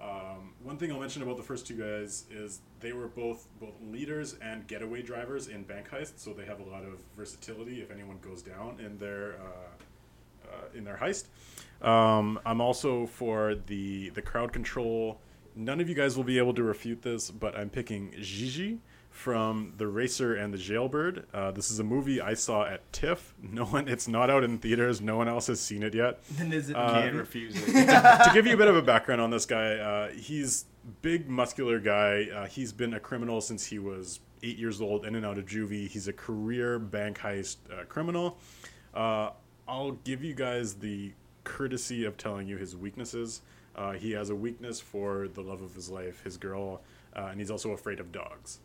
Um, one thing I'll mention about the first two guys is they were both both leaders and getaway drivers in bank heists, so they have a lot of versatility if anyone goes down in their uh, uh, in their heist. Um, I'm also for the the crowd control. None of you guys will be able to refute this, but I'm picking Gigi from The Racer and the Jailbird. Uh, this is a movie I saw at TIFF. No (laughs) one, it's not out in theaters. No one else has seen it yet. Then is it Uh, Can't refuse it. (laughs) to give you a bit of a background on this guy, uh, he's big, muscular guy. Uh, he's been a criminal since he was eight years old, in and out of juvie. He's a career bank heist uh, criminal. Uh, I'll give you guys the courtesy of telling you his weaknesses. Uh, he has a weakness for the love of his life, his girl, uh, and he's also afraid of dogs.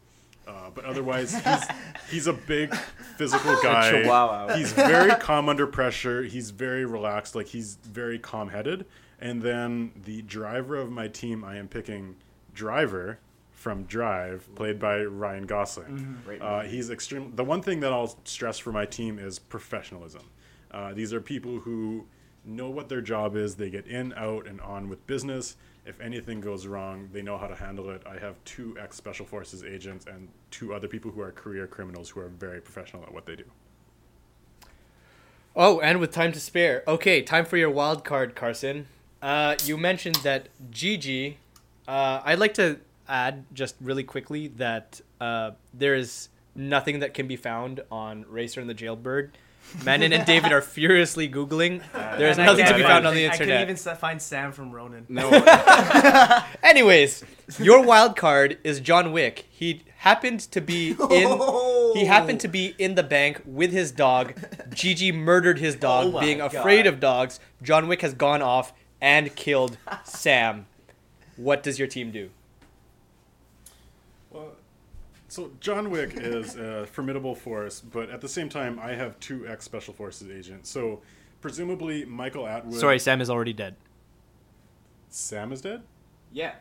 Uh, but otherwise, he's, (laughs) he's a big physical guy. chihuahua. He's very (laughs) calm under pressure. He's very relaxed. Like he's very calm headed. And then the driver of my team, I am picking Driver from Drive, played by Ryan Gosling. Great Uh, he's extreme. The one thing that I'll stress for my team is professionalism. Uh, these are people who know what their job is. They get in, out, and on with business. If anything goes wrong, they know how to handle it. I have two ex Special Forces agents and two other people who are career criminals who are very professional at what they do. Oh, and with time to spare. Okay, time for your wild card, Carson. Uh, you mentioned that Gigi. Uh, I'd like to add just really quickly that uh, there is nothing that can be found on Racer and the Jailbird. Manon and David are furiously googling. (laughs) There's nothing to be found on the internet. I couldn't even s- find Sam from Ronin. No, (laughs) (laughs) Anyways, your wild card is John Wick. He happened to be in he happened to be in the bank with his dog. Gigi murdered his dog, Oh my being afraid God. of dogs. John Wick has gone off and killed Sam. What does your team do? Well, so John Wick is a formidable force, but at the same time, I have two ex Special Forces agents. So presumably, Michael Atwood. Sorry, Sam is already dead. Sam is dead. Yeah.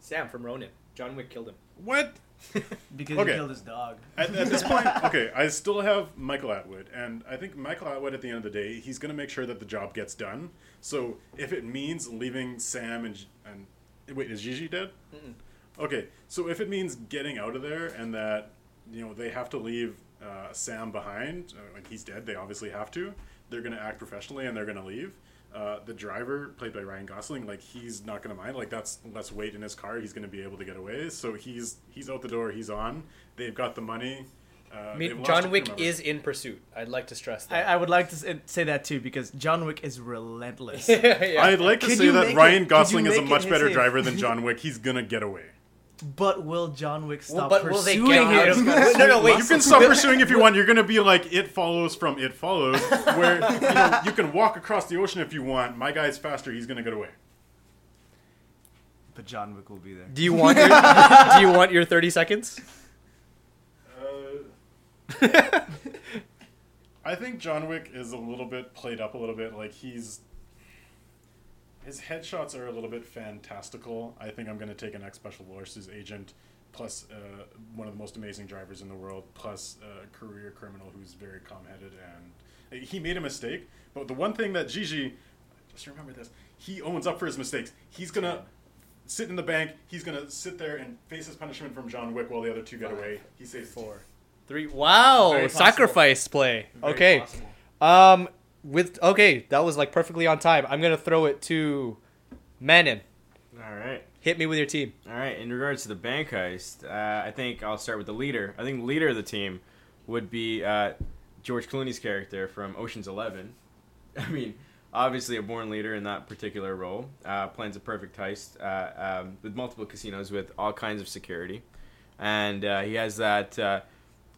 Sam from Ronin. John Wick killed him. What? (laughs) Because Okay. he killed his dog. At, at this point, (laughs) okay, I still have Michael Atwood, and I think Michael Atwood, at the end of the day, he's going to make sure that the job gets done. So if it means leaving Sam and and wait, is Gigi dead? Okay, so if it means getting out of there and that you know they have to leave uh, Sam behind, uh, like he's dead, they obviously have to. They're going to act professionally and they're going to leave. Uh, the driver, played by Ryan Gosling, like he's not going to mind. Like that's less weight in his car. He's going to be able to get away. So he's he's out the door. He's on. They've got the money. Uh, I they've mean, lost a John Wick is in pursuit. I'd like to stress I, that. I would like to say that too because John Wick is relentless. (laughs) yeah. I'd like to Could say that Ryan it- Gosling is a much better driver than (laughs) John Wick. He's gonna get away. But will John Wick Well, stop but will they pursuing get him? of- No, no, wait. You can stop pursuing if you want. You're gonna be like It Follows from It Follows, where you know you can walk across the ocean if you want. My guy's faster. He's gonna get away. But John Wick will be there. Do you want your Do you want your 30 seconds? Uh, (laughs) I think John Wick is a little bit played up a little bit. Like he's his headshots are a little bit fantastical. I think I'm going to take an ex special forces agent, plus uh, one of the most amazing drivers in the world, plus a career criminal who's very calm headed and he made a mistake. But the one thing that Gigi, just remember this, he owns up for his mistakes. He's gonna sit in the bank. He's gonna sit there and face his punishment from John Wick while the other two get away. He saves four. Three. Wow, Very possible. sacrifice play. Very okay. possible. Um, with okay, that was like perfectly on time. I'm gonna throw it to Manon. all right. Hit me with your team. All right, in regards to the bank heist, uh, I think I'll start with the leader. I think the leader of the team would be uh, George Clooney's character from Ocean's Eleven. (laughs) I mean, obviously a born leader in that particular role. Uh, plans a perfect heist uh, um, with multiple casinos with all kinds of security, and uh, he has that uh,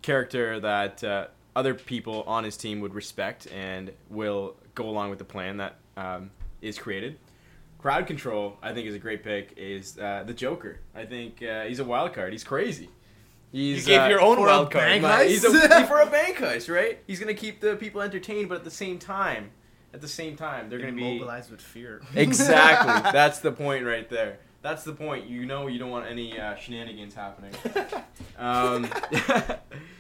character that uh, other people on his team would respect and will go along with the plan that um, is created. Crowd control, I think, is a great pick. Is uh, the Joker? I think uh, he's a wild card. He's crazy. He's, gave uh, your own wild card. bank My- heist? He's a, (laughs) for a bank heist, right? He's gonna keep the people entertained, but at the same time, at the same time, they're gonna be Immobilized with fear. (laughs) exactly. (laughs) That's the point right there. That's the point. You know, you don't want any uh, shenanigans happening. Um,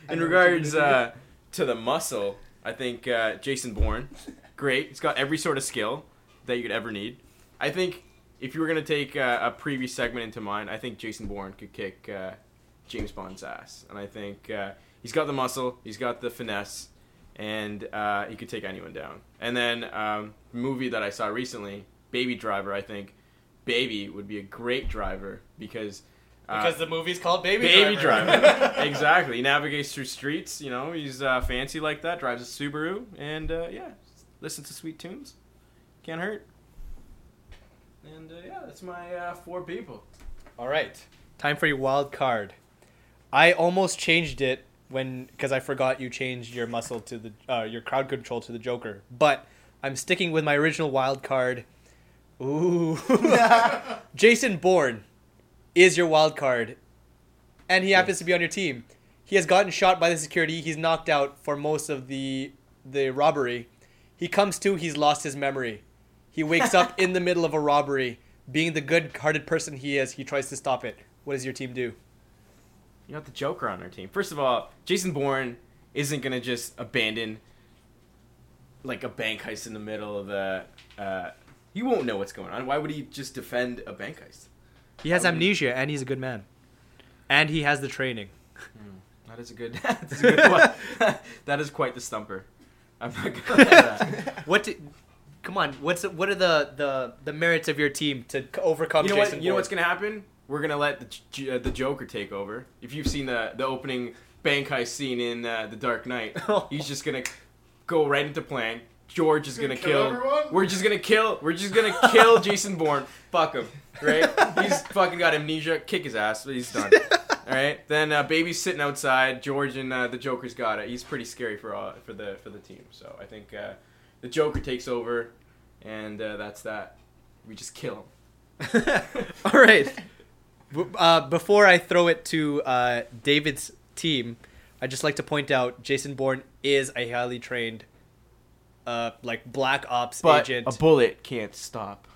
in regards uh, to the muscle, I think uh, Jason Bourne, great. He's got every sort of skill that you could ever need. I think if you were gonna take uh, a previous segment into mind, I think Jason Bourne could kick uh, James Bond's ass, and I think uh, he's got the muscle, he's got the finesse, and uh, he could take anyone down. And then um, movie that I saw recently, Baby Driver. I think Baby would be a great driver because. Uh, Because the movie's called Baby, Baby Driver. Driver. (laughs) exactly. He navigates through streets. You know, he's uh, fancy like that. Drives a Subaru, and uh, yeah, listens to sweet tunes. Can't hurt. And uh, yeah, that's my uh, four people. All right, time for your wild card. I almost changed it when because I forgot you changed your muscle to the uh, your crowd control to the Joker, but I'm sticking with my original wild card. Ooh, (laughs) (laughs) Jason Bourne is your wild card, and he happens to be on your team. He has gotten shot by the security. He's knocked out for most of the the robbery. He comes to. He's lost his memory. He wakes up (laughs) in the middle of a robbery. Being the good-hearted person he is, he tries to stop it. What does your team do? You got the Joker on our team. First of all, Jason Bourne isn't gonna just abandon like a bank heist in the middle of a. Uh, he won't know what's going on. Why would he just defend a bank heist? He has How would he- amnesia, and he's a good man, and he has the training. That is a good. (laughs) That's a good one. (laughs) that is quite the stumper. I'm not gonna that. (laughs) What? Do, come on. What's what are the, the the merits of your team to overcome You know Jason what? You know what's gonna happen? We're gonna let the uh, the Joker take over. If you've seen the the opening bank heist scene in uh, The Dark Knight, he's just gonna go right into plan. George is gonna, Gonna kill kill. everyone? We're just gonna kill. We're just gonna kill Jason Bourne. Fuck him, right? He's (laughs) fucking got amnesia. Kick his ass. He's done. (laughs) All right. Then uh, baby's sitting outside. George and uh, the Joker's got it. He's pretty scary for all, for the for the team. So I think uh, the Joker takes over, and uh, that's that. We just kill him. (laughs) All right. B- Uh, before I throw it to uh, David's team, I'd just like to point out Jason Bourne is a highly trained, uh, like black ops But agent. a bullet can't stop.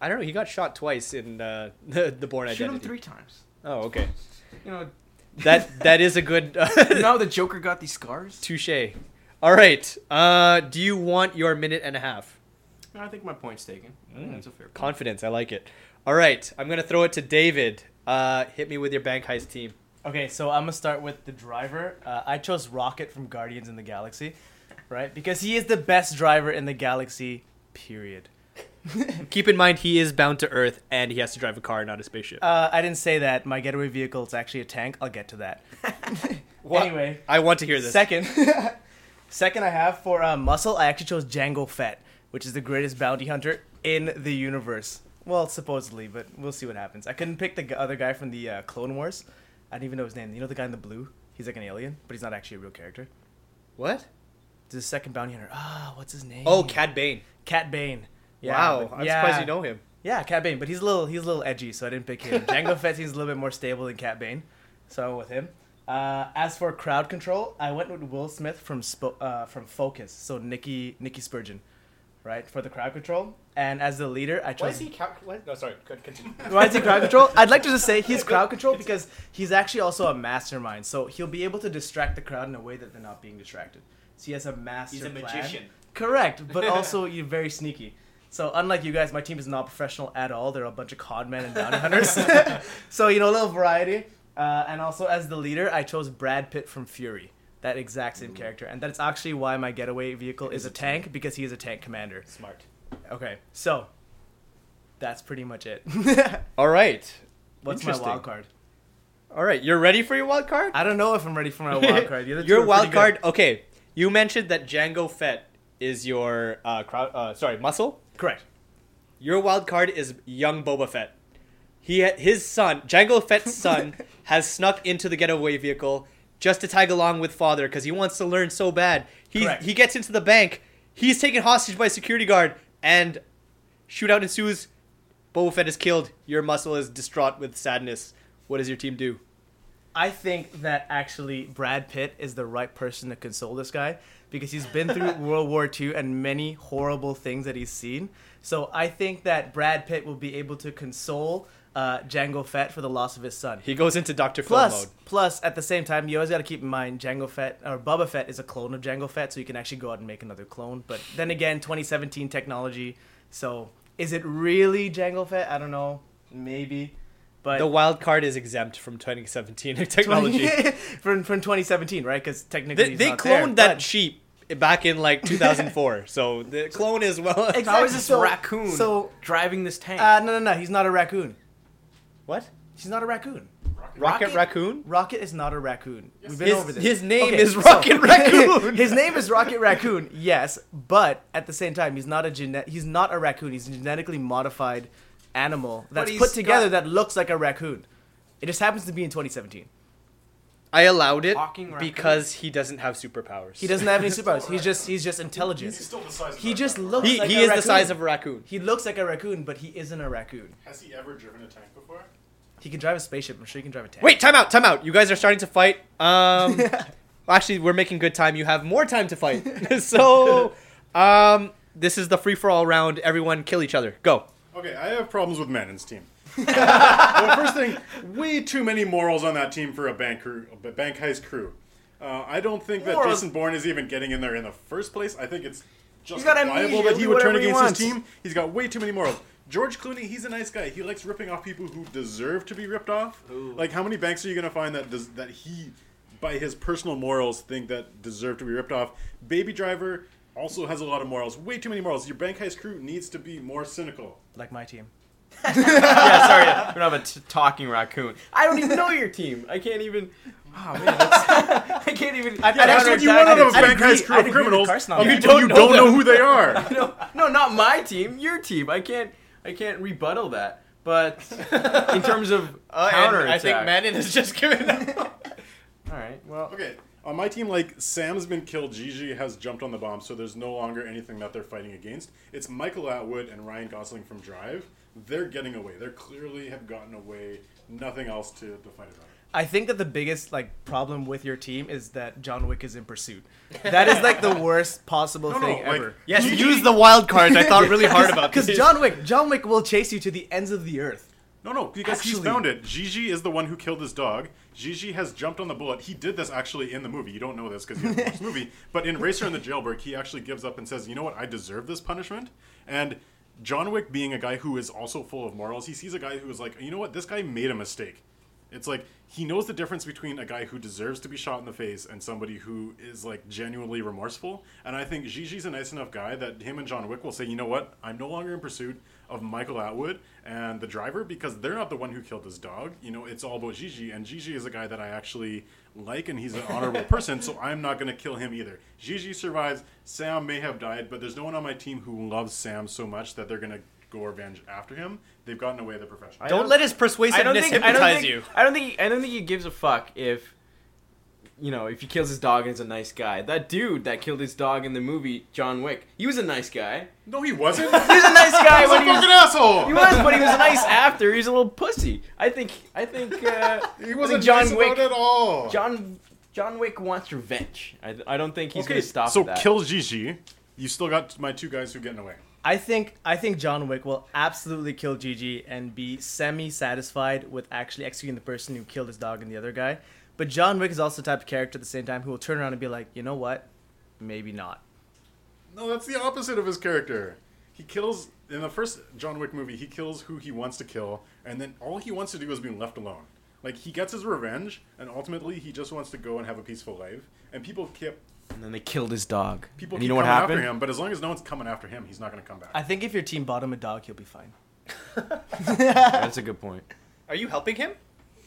I don't know. He got shot twice in uh, (laughs) the the Bourne Shoot him three times. Oh, okay. You know, That (laughs) that is a good you know the (laughs) Joker got these scars? touche. All right. Uh, do you want your minute and a half? No, I think my point's taken. I think that's a fair point. Confidence. I like it. All right. I'm gonna throw it to David. Uh, hit me with your bank heist team. Okay, so I'm gonna start with the driver. Uh, I chose Rocket from Guardians in the Galaxy, right? Because he is the best driver in the galaxy. Period. (laughs) Keep in mind he is bound to Earth and he has to drive a car, not a spaceship. Uh, I didn't say that. My getaway vehicle is actually a tank. I'll get to that. (laughs) What? Anyway, I want to hear this. second, (laughs) second I have for uh, muscle. I actually chose Jango Fett, which is the greatest bounty hunter in the universe. Well, supposedly, but we'll see what happens. I couldn't pick the g- other guy from the uh, Clone Wars. I didn't even know his name. You know the guy in the blue? He's like an alien, but he's not actually a real character. What? This is the second bounty hunter. Ah, what's his name? Oh, Cad Bane. Cad Bane. Yeah, wow, but- I'm yeah. surprised you know him. Yeah, Cad Bane, but he's a little he's a little edgy, so I didn't pick him. (laughs) Jango Fett seems a little bit more stable than Cad Bane, so I went with him. Uh, as for crowd control, I went with Will Smith from Spo- uh, from Focus, so Nicky Nicky Spurgeon, right for the crowd control. And as the leader, I chose. What? No, sorry. Continue. (laughs) Why is he crowd control? I'd like to just say he's (laughs) crowd control because he's actually also a mastermind. So he'll be able to distract the crowd in a way that they're not being distracted. So he has a master. He's a plan. magician. Correct, but (laughs) also you're very sneaky. So unlike you guys, my team is not professional at all. They're a bunch of con men and bounty hunters. (laughs) (laughs) so you know a little variety. Uh, and also as the leader, I chose Brad Pitt from Fury. That exact same character, and that's actually why my getaway vehicle is a tank because he is a tank commander. Smart. Okay, so that's pretty much it. All right. What's my wild card? All right. You're ready for your wild card? I don't know if I'm ready for my wild card. The other two your wild card. Okay. You mentioned that Jango Fett is your uh, crowd. Uh, sorry, muscle. Correct. Your wild card is young Boba Fett. He his son, Jango Fett's (laughs) son, has snuck into the getaway vehicle just to tag along with father because he wants to learn so bad. He Correct. he gets into the bank. He's taken hostage by a security guard, and shootout ensues. Boba Fett is killed. Your muscle is distraught with sadness. What does your team do? I think that actually Brad Pitt is the right person to console this guy because he's been through (laughs) World War II and many horrible things that he's seen. So I think that Brad Pitt will be able to console uh, Jango Fett for the loss of his son. He goes into Doctor Plus, mode. plus at the same time, you always got to keep in mind Jango Fett or Boba Fett is a clone of Jango Fett, so you can actually go out and make another clone. But then again, 2017 technology. So is it really Jango Fett? I don't know. Maybe. But The wild card is exempt from 2017 (laughs) technology. (laughs) from from 2017, right? Because technically they they not cloned there, that but- sheep back in like (laughs) 2004. so the clone is well. Exactly. How is this So- raccoon so- driving this tank? Uh, no, no, no. He's not a raccoon. What? He's not a raccoon. Rocket, Raccoon? Rocket is not a raccoon. We've been His- over this. his name Okay, is so- Rocket Raccoon. his name is Rocket Raccoon. Yes, but at the same time, he's not a gene- He's not a raccoon. He's a genetically modified animal that's put together got- that looks like a raccoon. It just happens to be in 2017. I allowed it Talking raccoon? because he doesn't have superpowers. He doesn't have any (laughs) superpowers. He's just he's just He's intelligent. still the size. Of He a just raccoon. looks. He, like he a is the size of a raccoon. He looks like a raccoon, but he isn't a raccoon. Has he ever driven a tank before? He can drive a spaceship. I'm sure he can drive a tank. Wait, time out, time out. You guys are starting to fight. Um, (laughs) actually, we're making good time. You have more time to fight. (laughs) so, um, this is the free for all round. Everyone kill each other. Go. Okay, I have problems with Manon's team. (laughs) well, first thing, way too many morals on that team for a bank crew, a bank heist crew. Uh, I don't think that Morals. Jason Bourne is even getting in there in the first place. I think it's He's got justifiable amnesia, that he'll do would turn whatever he against his team. He's got way too many morals. George Clooney, he's a nice guy. He likes ripping off people who deserve to be ripped off. Like, how many banks are you going to find that does that he, by his personal morals, think that deserve to be ripped off? Baby Driver also has a lot of morals. Way too many morals. Your bank heist crew needs to be more cynical. Like my team. (laughs) yeah, sorry, we don't have a t- talking raccoon. I don't even know your team. I can't even. Oh man, that's, (laughs) I can't even. I'd- Yeah, I'd that's what you want out of a I'd bank heist crew of criminals Carson on of that. people you don't know who they are. (laughs) no, no, not my team. Your team. I can't. I can't rebuttal that. But in terms of uh, counter I think Manon has just given up. All right. Well, Okay, on my team, like Sam's been killed, Gigi has jumped on the bomb, so there's no longer anything that they're fighting against. It's Michael Atwood and Ryan Gosling from Drive. They're getting away. They clearly have gotten away. Nothing else to, to fight about. I think that the biggest like problem with your team is that John Wick is in pursuit. That is like the (laughs) worst possible No, no, thing like- ever. Yes, use the wild cards. I thought really hard about (laughs) this. Because. John Wick, John Wick will chase you to the ends of the earth. No, no, because he's found it. Gigi is the one who killed his dog. Gigi has jumped on the bullet. He did this actually in the movie. You don't know this because you haven't watched the movie. (laughs) But in Racer and the Jailbreak, he actually gives up and says, "You know what? I deserve this punishment." And John Wick, being a guy who is also full of morals, he sees a guy who is like, "You know what? This guy made a mistake." It's like he knows the difference between a guy who deserves to be shot in the face and somebody who is like genuinely remorseful. And I think Gigi's a nice enough guy that him and John Wick will say, you know what, I'm no longer in pursuit of Michael Atwood and the driver because they're not the one who killed his dog. You know, it's all about Gigi, and Gigi is a guy that I actually like and he's an honorable person, so I'm not going to kill him either. Gigi survives. Sam may have died, but there's no one on my team who loves Sam so much that they're going to go revenge after him. They've gotten away the professional. Don't let his don't persuasiveness think. I don't hypnotize you. I don't think. I don't think he gives a fuck if. You know, if he kills his dog and is a nice guy. That dude that killed his dog in the movie John Wick, he was a nice guy. No, he wasn't. He was a nice guy He's a when he was fucking asshole. He was, but he was nice after. He was a little pussy. I think. I think. Uh, He wasn't think John nice Wick. about at all. John John Wick wants revenge. I, I don't think he's okay, gonna stop so at that. kill Gigi. You still got my two guys who are getting away. I think I think John Wick will absolutely kill Gigi and be semi satisfied with actually executing the person who killed his dog and the other guy. But John Wick is also the type of character at the same time who will turn around and be like, you know what? Maybe not. No, that's the opposite of his character. He kills in the first John Wick movie. He kills who he wants to kill, and then all he wants to do is be left alone. Like he gets his revenge, and ultimately he just wants to go and have a peaceful life. And people keep and then they killed his dog. people and keep you know what coming happened? after him. But as long as no one's coming after him, he's not going to come back. I think if your team bought him a dog, he'll be fine. (laughs) That's a good point. Are you helping him?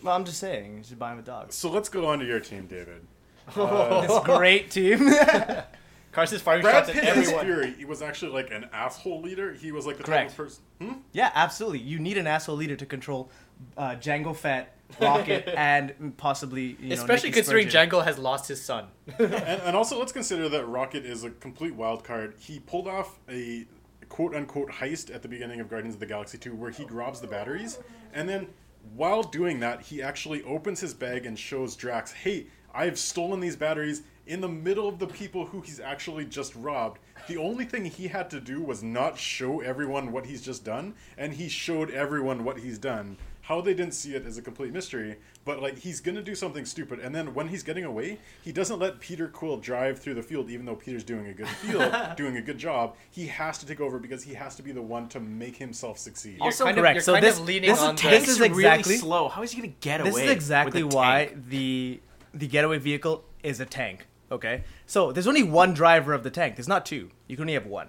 Well, I'm just saying, you should buy him a dog. so let's go on to your team, David. (laughs) this great team. (laughs) Carson's firing Brad shots at Pitt as everyone. Fury, he was actually like an asshole leader. He was like the Correct. type of person. Hmm? Yeah, absolutely. You need an asshole leader to control uh, Jango Fett, Rocket, (laughs) and possibly you know, Especially Nicky considering Spurgeon. Jango has lost his son. and, and also, let's consider that Rocket is a complete wild card. He pulled off a quote unquote heist at the beginning of Guardians of the Galaxy 2 where he grabs the batteries, and then while doing that, he actually opens his bag and shows Drax, hey, I've stolen these batteries in the middle of the people who he's actually just robbed. The only thing he had to do was not show everyone what he's just done, and he showed everyone what he's done. How they didn't see it is a complete mystery, but like he's gonna do something stupid, and then when he's getting away, he doesn't let Peter Quill drive through the field, even though Peter's doing a good (laughs) field, doing a good job. He has to take over because he has to be the one to make himself succeed. You're Also kind correct. Of, you're So kind this- of leaning this is on tanks This is exactly- really slow. How is he gonna get This away? This is exactly with a why tank? the the getaway vehicle is a tank. Okay, so there's only one driver of the tank. There's not two. You can only have one.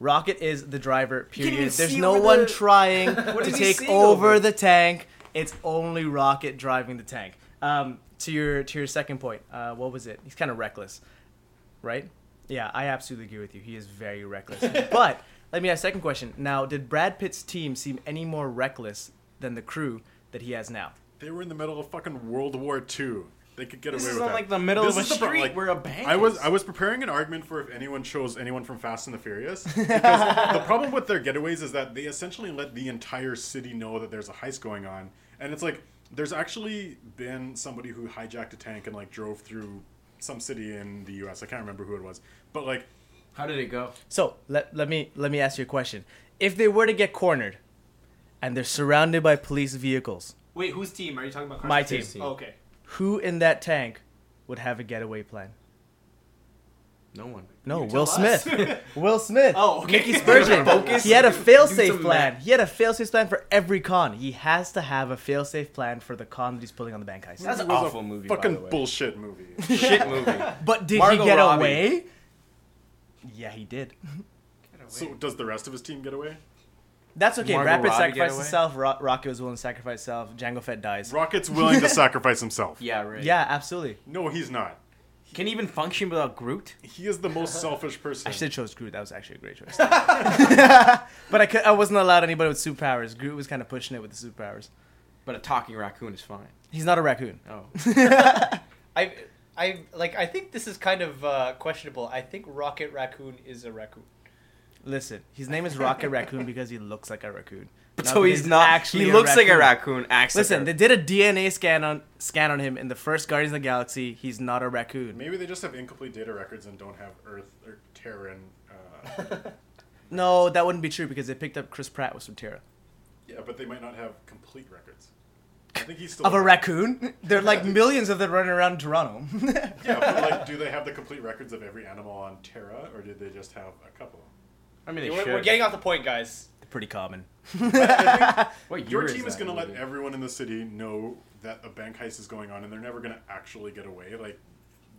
Rocket is the driver. Period. There's no one the- trying (laughs) to take over over? the tank. It's only Rocket driving the tank. Um, to your to your second point, uh, what was it? He's kind of reckless, right? Yeah, I absolutely agree with you. He is very reckless. (laughs) but let me ask a second question. Now, did Brad Pitt's team seem any more reckless than the crew that he has now? They were in the middle of fucking World War II. They could get This away is with on, that. like, the middle of a is the pro- street where a bank I was is. I was preparing an argument for if anyone chose anyone from Fast and the Furious (laughs) because the problem with their getaways is that they essentially let the entire city know that there's a heist going on, and it's like there's actually been somebody who hijacked a tank and like drove through some city in the U.S. I can't remember who it was, but like How did it go? So let, let me let me ask you a question. If they were to get cornered, and they're surrounded by police vehicles, Wait, whose team are you talking about? My Carson's team. Oh, okay. Who in that tank would have a getaway plan? No one. No, You Will tell us. Smith. (laughs) (laughs) Will Smith. Oh, okay. Nicky Spurgeon. (laughs) Focus. he had a Do fail-safe some plan. math. He had a fail-safe plan for every con. He has to have a fail-safe plan for the con that he's pulling on the bank heist. That's an awful a movie. by fucking the way. bullshit movie. Shit movie. But did Margot he get Robbie. away? Yeah, he did. so does the rest of his team get away? That's okay. Margot Rapid Robbie sacrificed himself. Ro- Rocket was willing to sacrifice himself. Jango Fett dies. Rocket's willing to (laughs) sacrifice himself. Yeah, right. Yeah, absolutely. No, he's not. Can he even function without Groot? He is the most selfish person. I should have chose Groot. That was actually a great choice. (laughs) but I, could, I wasn't allowed anybody with superpowers. Groot was kind of pushing it with the superpowers. But a talking raccoon is fine. He's not a raccoon. Oh. (laughs) I, I like. I think this is kind of uh, questionable. I think Rocket Raccoon is a raccoon. Listen, his name is Rocket Raccoon (laughs) because he looks like a raccoon. so he's not. actually he a looks like a raccoon. Acts Listen, like they did a DNA scan on scan on him in the first Guardians of the Galaxy. He's not a raccoon. Maybe they just have incomplete data records and don't have Earth or Terran. Uh, (laughs) No, that wouldn't be true because they picked up Chris Pratt was from Terra. yeah, but they might not have complete records. I think he's still Of a raccoon? (laughs) There are like millions of them running around in Toronto. Yeah, but like, do they have the complete records of every animal on Terra, or did they just have a couple? I mean, they We're, should. we're getting off the point, guys. Pretty common. (laughs) What Your team is that going to let movie? everyone in the city know that a bank heist is going on, and they're never going to actually get away. Like,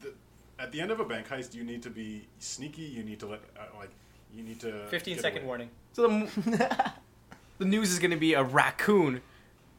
the, at the end of a bank heist, you need to be sneaky. You need to let, uh, like, you need to. 15 get second away. warning. So the, (laughs) the news is going to be a raccoon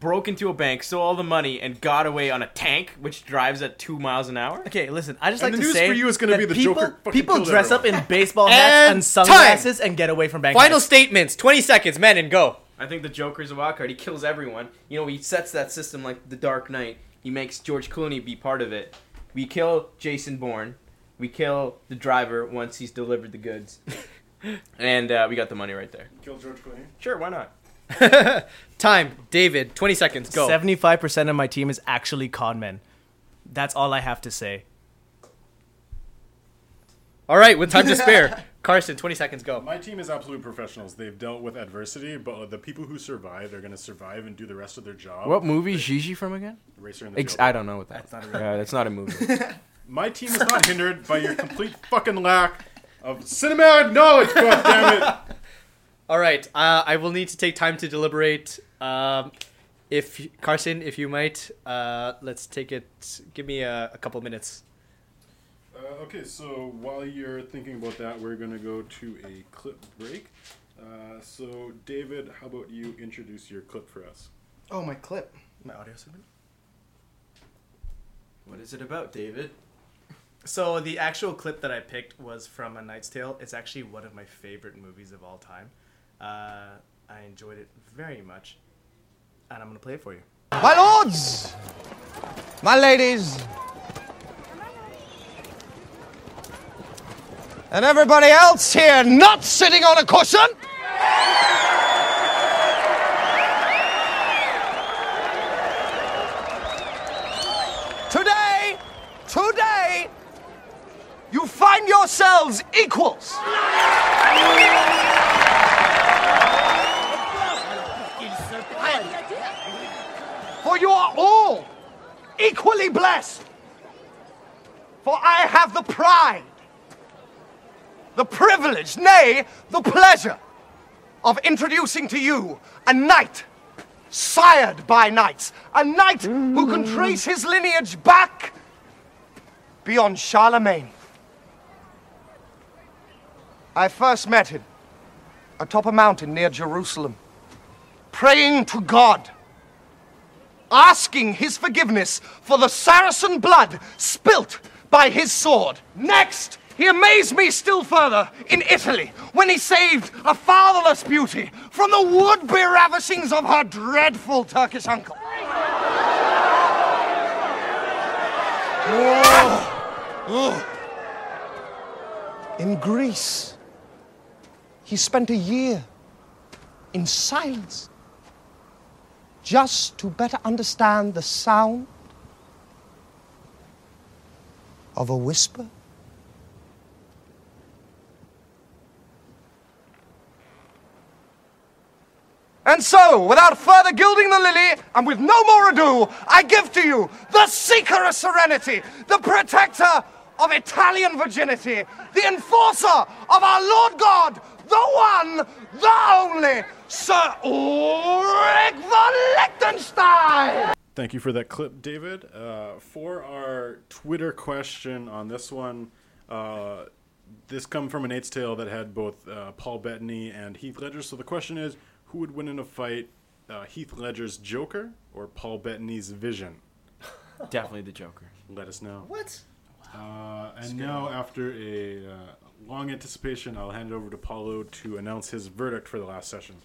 broke into a bank, stole all the money, and got away on a tank which drives at two miles an hour. Okay, listen. I just And like the to news say for you is gonna be the people, Joker fucking people killed dress up in baseball hats And and sunglasses and get away from bank Final heists. statements. 20 seconds, men, and go. I think the Joker's a wild card. He kills everyone. You know, he sets that system like the Dark Knight. He makes George Clooney be part of it. We kill Jason Bourne. We kill the driver once he's delivered the goods. (laughs) and uh, we got the money right there. Kill George Clooney. Sure, why not? (laughs) Time, David. 20 seconds. Go. Seventy-five percent of my team is actually con men. That's all I have to say. All right, with time to spare. (laughs) Carson, 20 seconds. Go. My team is absolute professionals. They've dealt with adversity, but the people who survive, they're going to survive and do the rest of their job. What movie is Gigi from again? Racer in the Ex- Joker. I don't know what that. That's not a real- Uh, that's not a movie. (laughs) My team is not hindered by your complete fucking lack of cinematic knowledge. God damn it! All right, uh, I will need to take time to deliberate. Um, if Carson, if you might, uh, let's take it. Give me a, a couple minutes. Uh, okay, so while you're thinking about that, we're going to go to a clip break. Uh, so, David, how about you introduce your clip for us? Oh, my clip. My audio segment. what is it about, David? So the actual clip that I picked was from A Knight's Tale. It's actually one of my favorite movies of all time. Uh, I enjoyed it very much, and I'm gonna play it for you. My lords, my ladies, and everybody else here not sitting on a cushion. Today, today, you find yourselves equals. For you are all equally blessed. For I have the pride, the privilege, nay, the pleasure of introducing to you a knight sired by knights, a knight who can mm. trace his lineage back beyond Charlemagne. I first met him atop a mountain near Jerusalem, praying to God asking his forgiveness for the Saracen blood spilt by his sword. Next, he amazed me still further in Italy when he saved a fatherless beauty from the would be ravishings of her dreadful Turkish uncle. Oh, oh. In Greece, he spent a year in silence just to better understand the sound of a whisper? And so, without further gilding the lily, and with no more ado, I give to you the seeker of serenity, the protector of Italian virginity, the enforcer of our Lord God, the one, the only, Sir Ulrich von Liechtenstein! Thank you for that clip, David. Uh, for our Twitter question on this one, uh, this come from A Knight's Tale that had both uh, Paul Bettany and Heath Ledger. So the question is, who would win in a fight, uh, Heath Ledger's Joker or Paul Bettany's Vision? (laughs) Definitely the Joker. Let us know. What? Uh, and now, after a uh, long anticipation, I'll hand it over to Paulo to announce his verdict for the last session.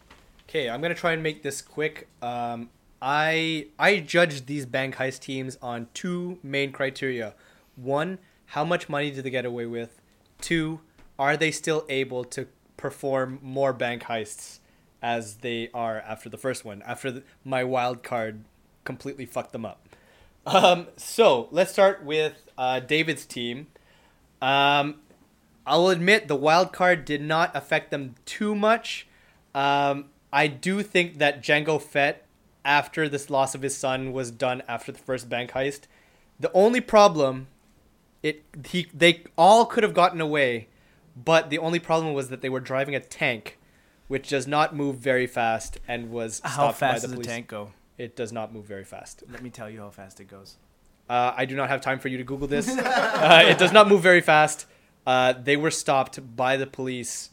Okay, I'm gonna try and make this quick. Um, I I judged these bank heist teams on two main criteria. One, how much money do they get away with? Two, are they still able to perform more bank heists as they are after the first one? After the, my wild card completely fucked them up. Um, so let's start with uh, David's team. Um, I'll admit the wild card did not affect them too much. Um, I do think that Jango Fett, after this loss of his son was done after the first bank heist, the only problem, it he they all could have gotten away, but the only problem was that they were driving a tank, which does not move very fast and was stopped How by fast the does police. tank go? It does not move very fast. Let me tell you how fast it goes. Uh, I do not have time for you to Google this. (laughs) uh, it does not move very fast. Uh, they were stopped by the police,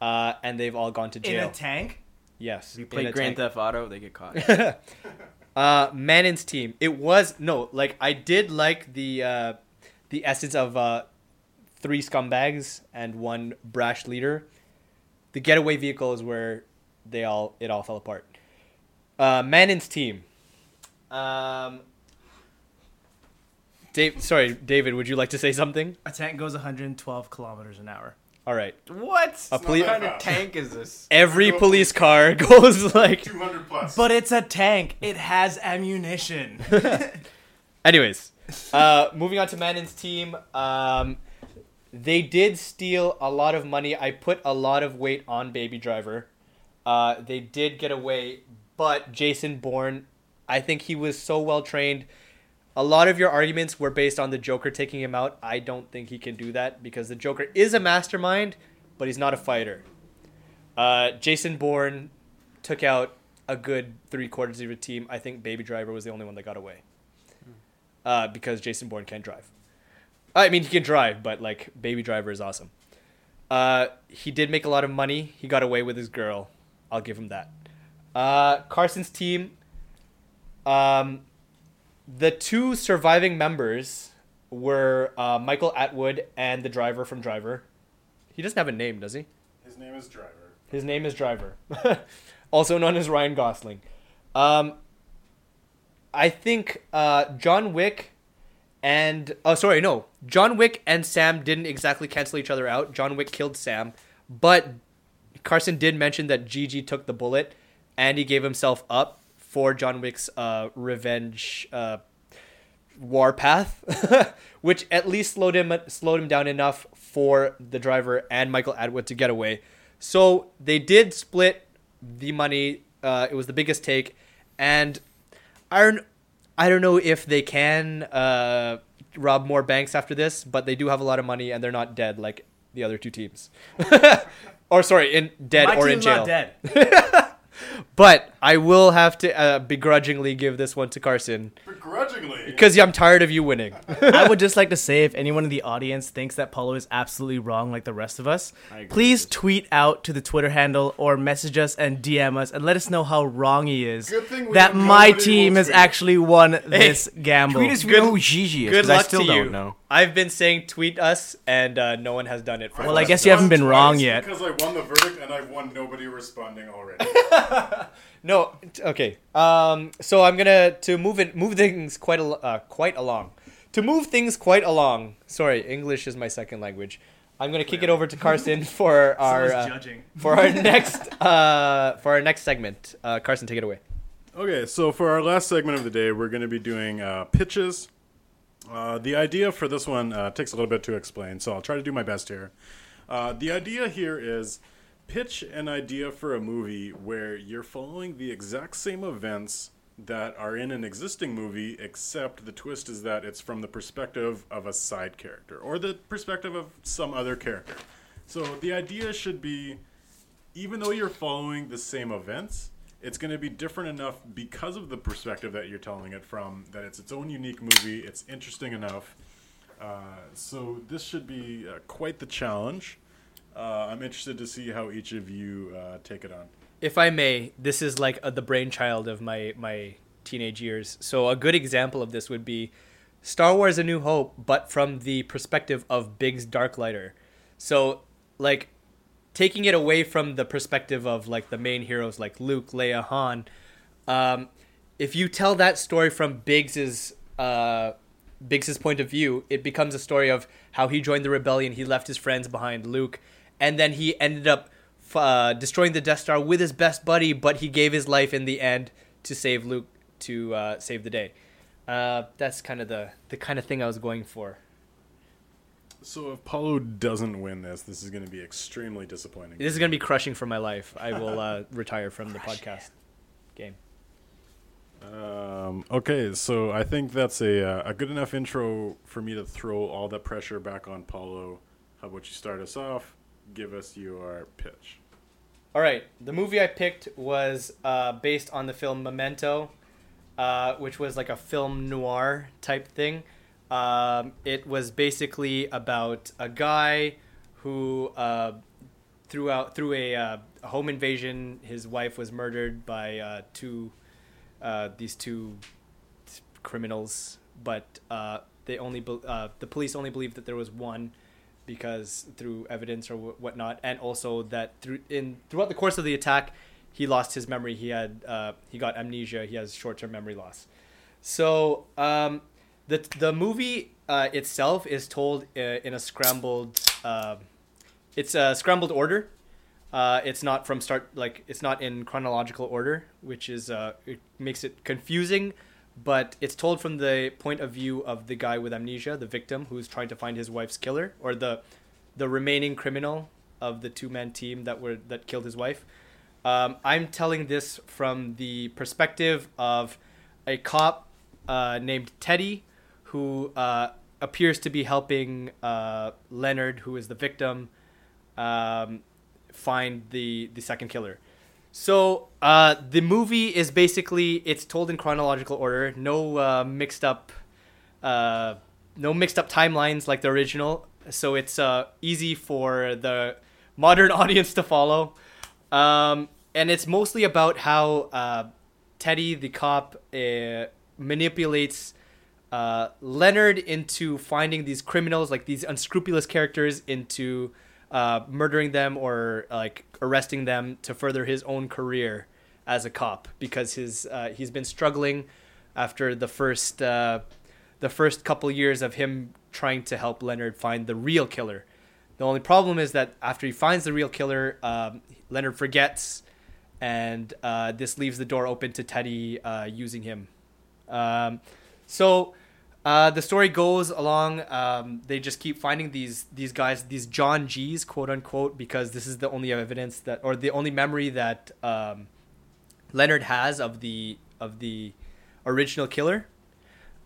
uh, and they've all gone to jail. In a tank? Yes, You play Grand tank. Theft Auto, they get caught. (laughs) Uh, Manon's team. It was no, like I did like the uh, the essence of uh, three scumbags and one brash leader. The getaway vehicle is where they all it all fell apart. Uh, Manon's team. Um, Dave, sorry, David. Would you like to say something? A tank goes 112 kilometers an hour. All right. what? A police. What kind of tank is this? (laughs) Every police car (laughs) goes like. 200 plus. But it's a tank. It has ammunition. (laughs) Anyways, uh, moving on to Manon's team. Um, they did steal a lot of money. I put a lot of weight on Baby Driver. Uh, they did get away, but Jason Bourne, I think he was so well trained. A lot of your arguments were based on the Joker taking him out. I don't think he can do that because the Joker is a mastermind, but he's not a fighter. Uh, Jason Bourne took out a good three quarters of your team. I think Baby Driver was the only one that got away uh, because Jason Bourne can't drive. I mean, he can drive, but like Baby Driver is awesome. Uh, he did make a lot of money. He got away with his girl. I'll give him that. Uh, Carson's team. Um, the two surviving members were uh, Michael Atwood and the driver from Driver. He doesn't have a name, does he? His name is Driver. His name is Driver, (laughs) also known as Ryan Gosling. Um, I think uh, John Wick and oh, sorry, no, John Wick and Sam didn't exactly cancel each other out. John Wick killed Sam, but Carson did mention that Gigi took the bullet and he gave himself up for John Wick's uh, revenge uh, warpath, (laughs) which at least slowed him slowed him down enough for the driver and Michael Atwood to get away. So they did split the money. Uh, it was the biggest take, and I don't, I don't know if they can uh, rob more banks after this, but they do have a lot of money and they're not dead like the other two teams. (laughs) or sorry, in dead My or in jail. not dead. (laughs) But I will have to uh, begrudgingly give this one to Carson Begrudgingly. because I'm tired of you winning. I would just like to say if anyone in the audience thinks that Paulo is absolutely wrong like the rest of us, agree please tweet out to the Twitter handle or message us and DM us and let us know how wrong he is. Good thing we that have my nobody team who has tweet. actually won this gamble. Tweet us if you Good- know who Gigi is. Good 'cause I still to you. don't know. I've been saying tweet us, and uh, no one has done it. For Well, I us. guess you haven't been wrong yet. Because I won the verdict and I've won nobody responding already. (laughs) No, okay. Um, so I'm gonna to move it, move things quite a, uh, quite along. To move things quite along. Sorry, English is my second language. I'm gonna kick it over to Carson (laughs) for our uh, judging. for our (laughs) next uh, for our next segment. Uh, Carson, take it away. Okay, so for our last segment of the day, we're going to be doing uh, pitches. Uh, the idea for this one uh, takes a little bit to explain, so I'll try to do my best here. Uh, the idea here is pitch an idea for a movie where you're following the exact same events that are in an existing movie, except the twist is that it's from the perspective of a side character or the perspective of some other character. So the idea should be even though you're following the same events, it's going to be different enough because of the perspective that you're telling it from that it's its own unique movie. It's interesting enough. Uh, so this should be uh, quite the challenge. Uh, I'm interested to see how each of you uh, take it on. if I may, this is like uh, the brainchild of my my teenage years. So a good example of this would be Star Wars: A New Hope, but from the perspective of Biggs Darklighter. So like taking it away from the perspective of like the main heroes like Luke, Leia, Han. Um, if you tell that story from Biggs's uh, Biggs's point of view, it becomes a story of how he joined the rebellion. He left his friends behind, Luke, and then he ended up uh, destroying the Death Star with his best buddy. But he gave his life in the end to save Luke to uh, save the day. Uh, that's kind of the the kind of thing I was going for. So if Paulo doesn't win this, this is going to be extremely disappointing. This is gonna be crushing for my life. I will uh, (laughs) retire from the podcast game. Um, okay, so I think that's a uh, a good enough intro for me to throw all that pressure back on Paulo. How about you start us off? Give us your pitch. All right, the movie I picked was uh, based on the film Memento, uh, which was like a film noir type thing. Um, it was basically about a guy who, uh, throughout through a, uh, home invasion, his wife was murdered by uh, two uh, these two criminals, but they only be- the police only believed that there was one because through evidence or whatnot, and also that through in throughout the course of the attack, he lost his memory. He had uh, he got amnesia. He has short term memory loss. So um, the the movie uh, itself is told uh, in a scrambled. Uh, it's a scrambled order. Uh, it's not from start like it's not in chronological order, which is uh, it makes it confusing. But it's told from the point of view of the guy with amnesia, the victim who's trying to find his wife's killer, or the the remaining criminal of the two man team that were that killed his wife. Um, I'm telling this from the perspective of a cop uh, named Teddy, who uh, appears to be helping uh, Leonard, who is the victim, um, find the the second killer. So uh, the movie is basically it's told in chronological order, no uh, mixed up, uh, no mixed up timelines like the original. So it's uh, easy for the modern (laughs) audience to follow, um, and it's mostly about how uh, Teddy, the cop, uh, manipulates Leonard into finding these criminals, like these unscrupulous characters, into uh, murdering them or like arresting them to further his own career as a cop because his uh, he's been struggling after the first uh, the first couple years of him trying to help Leonard find the real killer. The only problem is that after he finds the real killer, um, Leonard forgets, and uh, this leaves the door open to Teddy uh, using him. Um, so uh, the story goes along. Um, they just keep finding these these guys, these John G's, quote unquote, because this is the only evidence that, or the only memory that um, Leonard has of the of the original killer.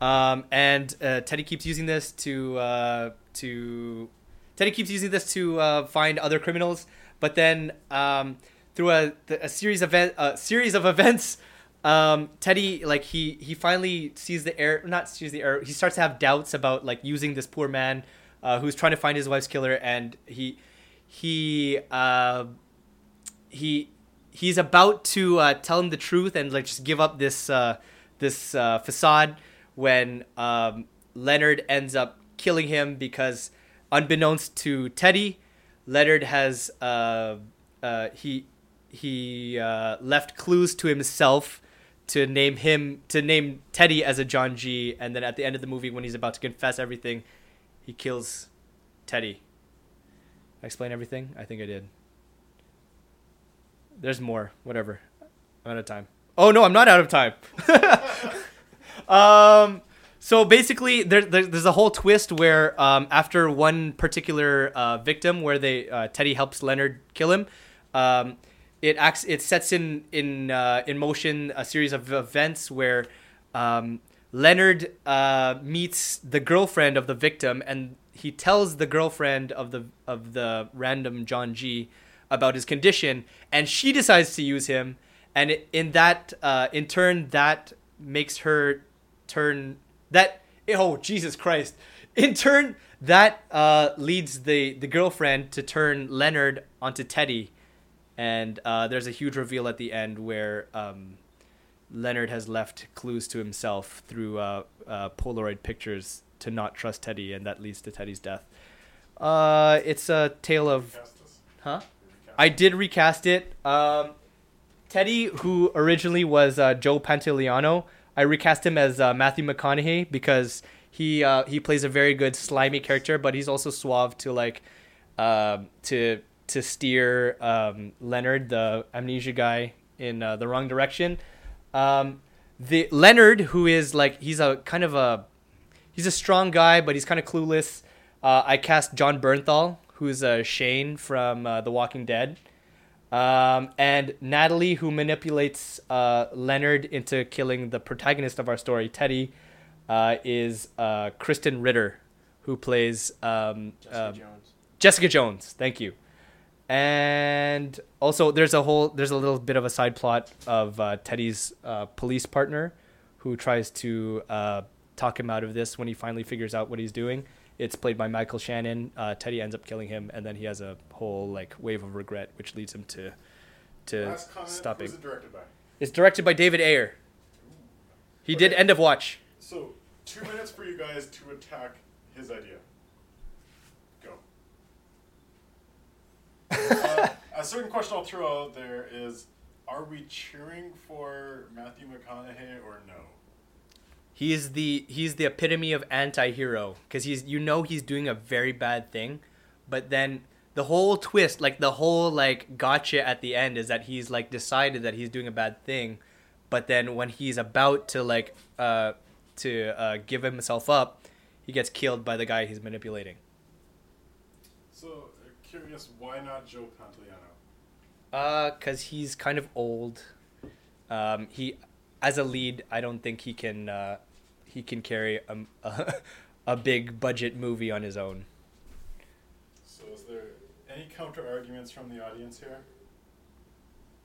Um, and uh, Teddy keeps using this to uh, to Teddy keeps using this to uh, find other criminals. But then um, through a, a series event, a series of events, um, Teddy like he he finally sees the air, not sees the air. He starts to have doubts about like using this poor man uh, who's trying to find his wife's killer, and he he uh, he he's about to uh, tell him the truth and like just give up this uh, this uh, facade when um, Leonard ends up killing him because unbeknownst to Teddy, Leonard has uh, he he left clues to himself to name him to name Teddy as a John G. And then at the end of the movie, when he's about to confess everything, he kills Teddy. I explain everything. I think I did. There's more. Whatever. I'm out of time. Oh no, I'm not out of time. (laughs) um, so basically, there, there, there's a whole twist where um, after one particular uh, victim, where they uh, Teddy helps Leonard kill him, um, it acts it sets in in uh, in motion a series of events where um, Leonard uh, meets the girlfriend of the victim, and he tells the girlfriend of the of the random John G about his condition, and she decides to use him, and in that uh, in turn that makes her turn that oh Jesus Christ, in turn that uh, leads the the girlfriend to turn Leonard onto Teddy, and uh, there's a huge reveal at the end where um, Leonard has left clues to himself through uh, uh, Polaroid pictures to not trust Teddy, and that leads to Teddy's death. Uh, it's a tale of, huh? I did recast it. Um, Teddy, who originally was uh, Joe Pantoliano, I recast him as uh, Matthew McConaughey because he he plays a very good slimy character, but he's also suave to like um to to steer um, Leonard, the amnesia guy, in uh, the wrong direction. Um, the Leonard, who is like he's a kind of a he's a strong guy, but he's kind of clueless. Uh, I cast Jon Bernthal, who's uh, Shane from uh, The Walking Dead, um, and Natalie, who manipulates uh, Leonard into killing the protagonist of our story, Teddy, uh, is uh, Krysten Ritter, who plays um, Jessica um, Jones. Jessica Jones. Thank you. And also, there's a whole there's a little bit of a side plot of uh, Teddy's uh, police partner, who tries to uh, talk him out of this when he finally figures out what he's doing. It's played by Michael Shannon. Uh, Teddy ends up killing him, and then he has a whole like wave of regret, which leads him to to stopping. Who's it directed by? It's directed by David Ayer. He did End of Watch. So, two minutes for you guys to attack his idea. Go. Uh, a certain question I'll throw out there is Are we cheering for Matthew McConaughey or no? He's the he's the epitome of anti-hero because he's you know he's doing a very bad thing, but then the whole twist, like the whole like gotcha at the end is that he's like decided that he's doing a bad thing, but then when he's about to like uh to uh, give himself up, he gets killed by the guy he's manipulating. So, curious, why not Joe Pantoliano? Uh, cause he's kind of old. Um, he, as a lead, I don't think he can. Uh, he can carry a, a, (laughs) a big budget movie on his own. So, is there any counter arguments from the audience here?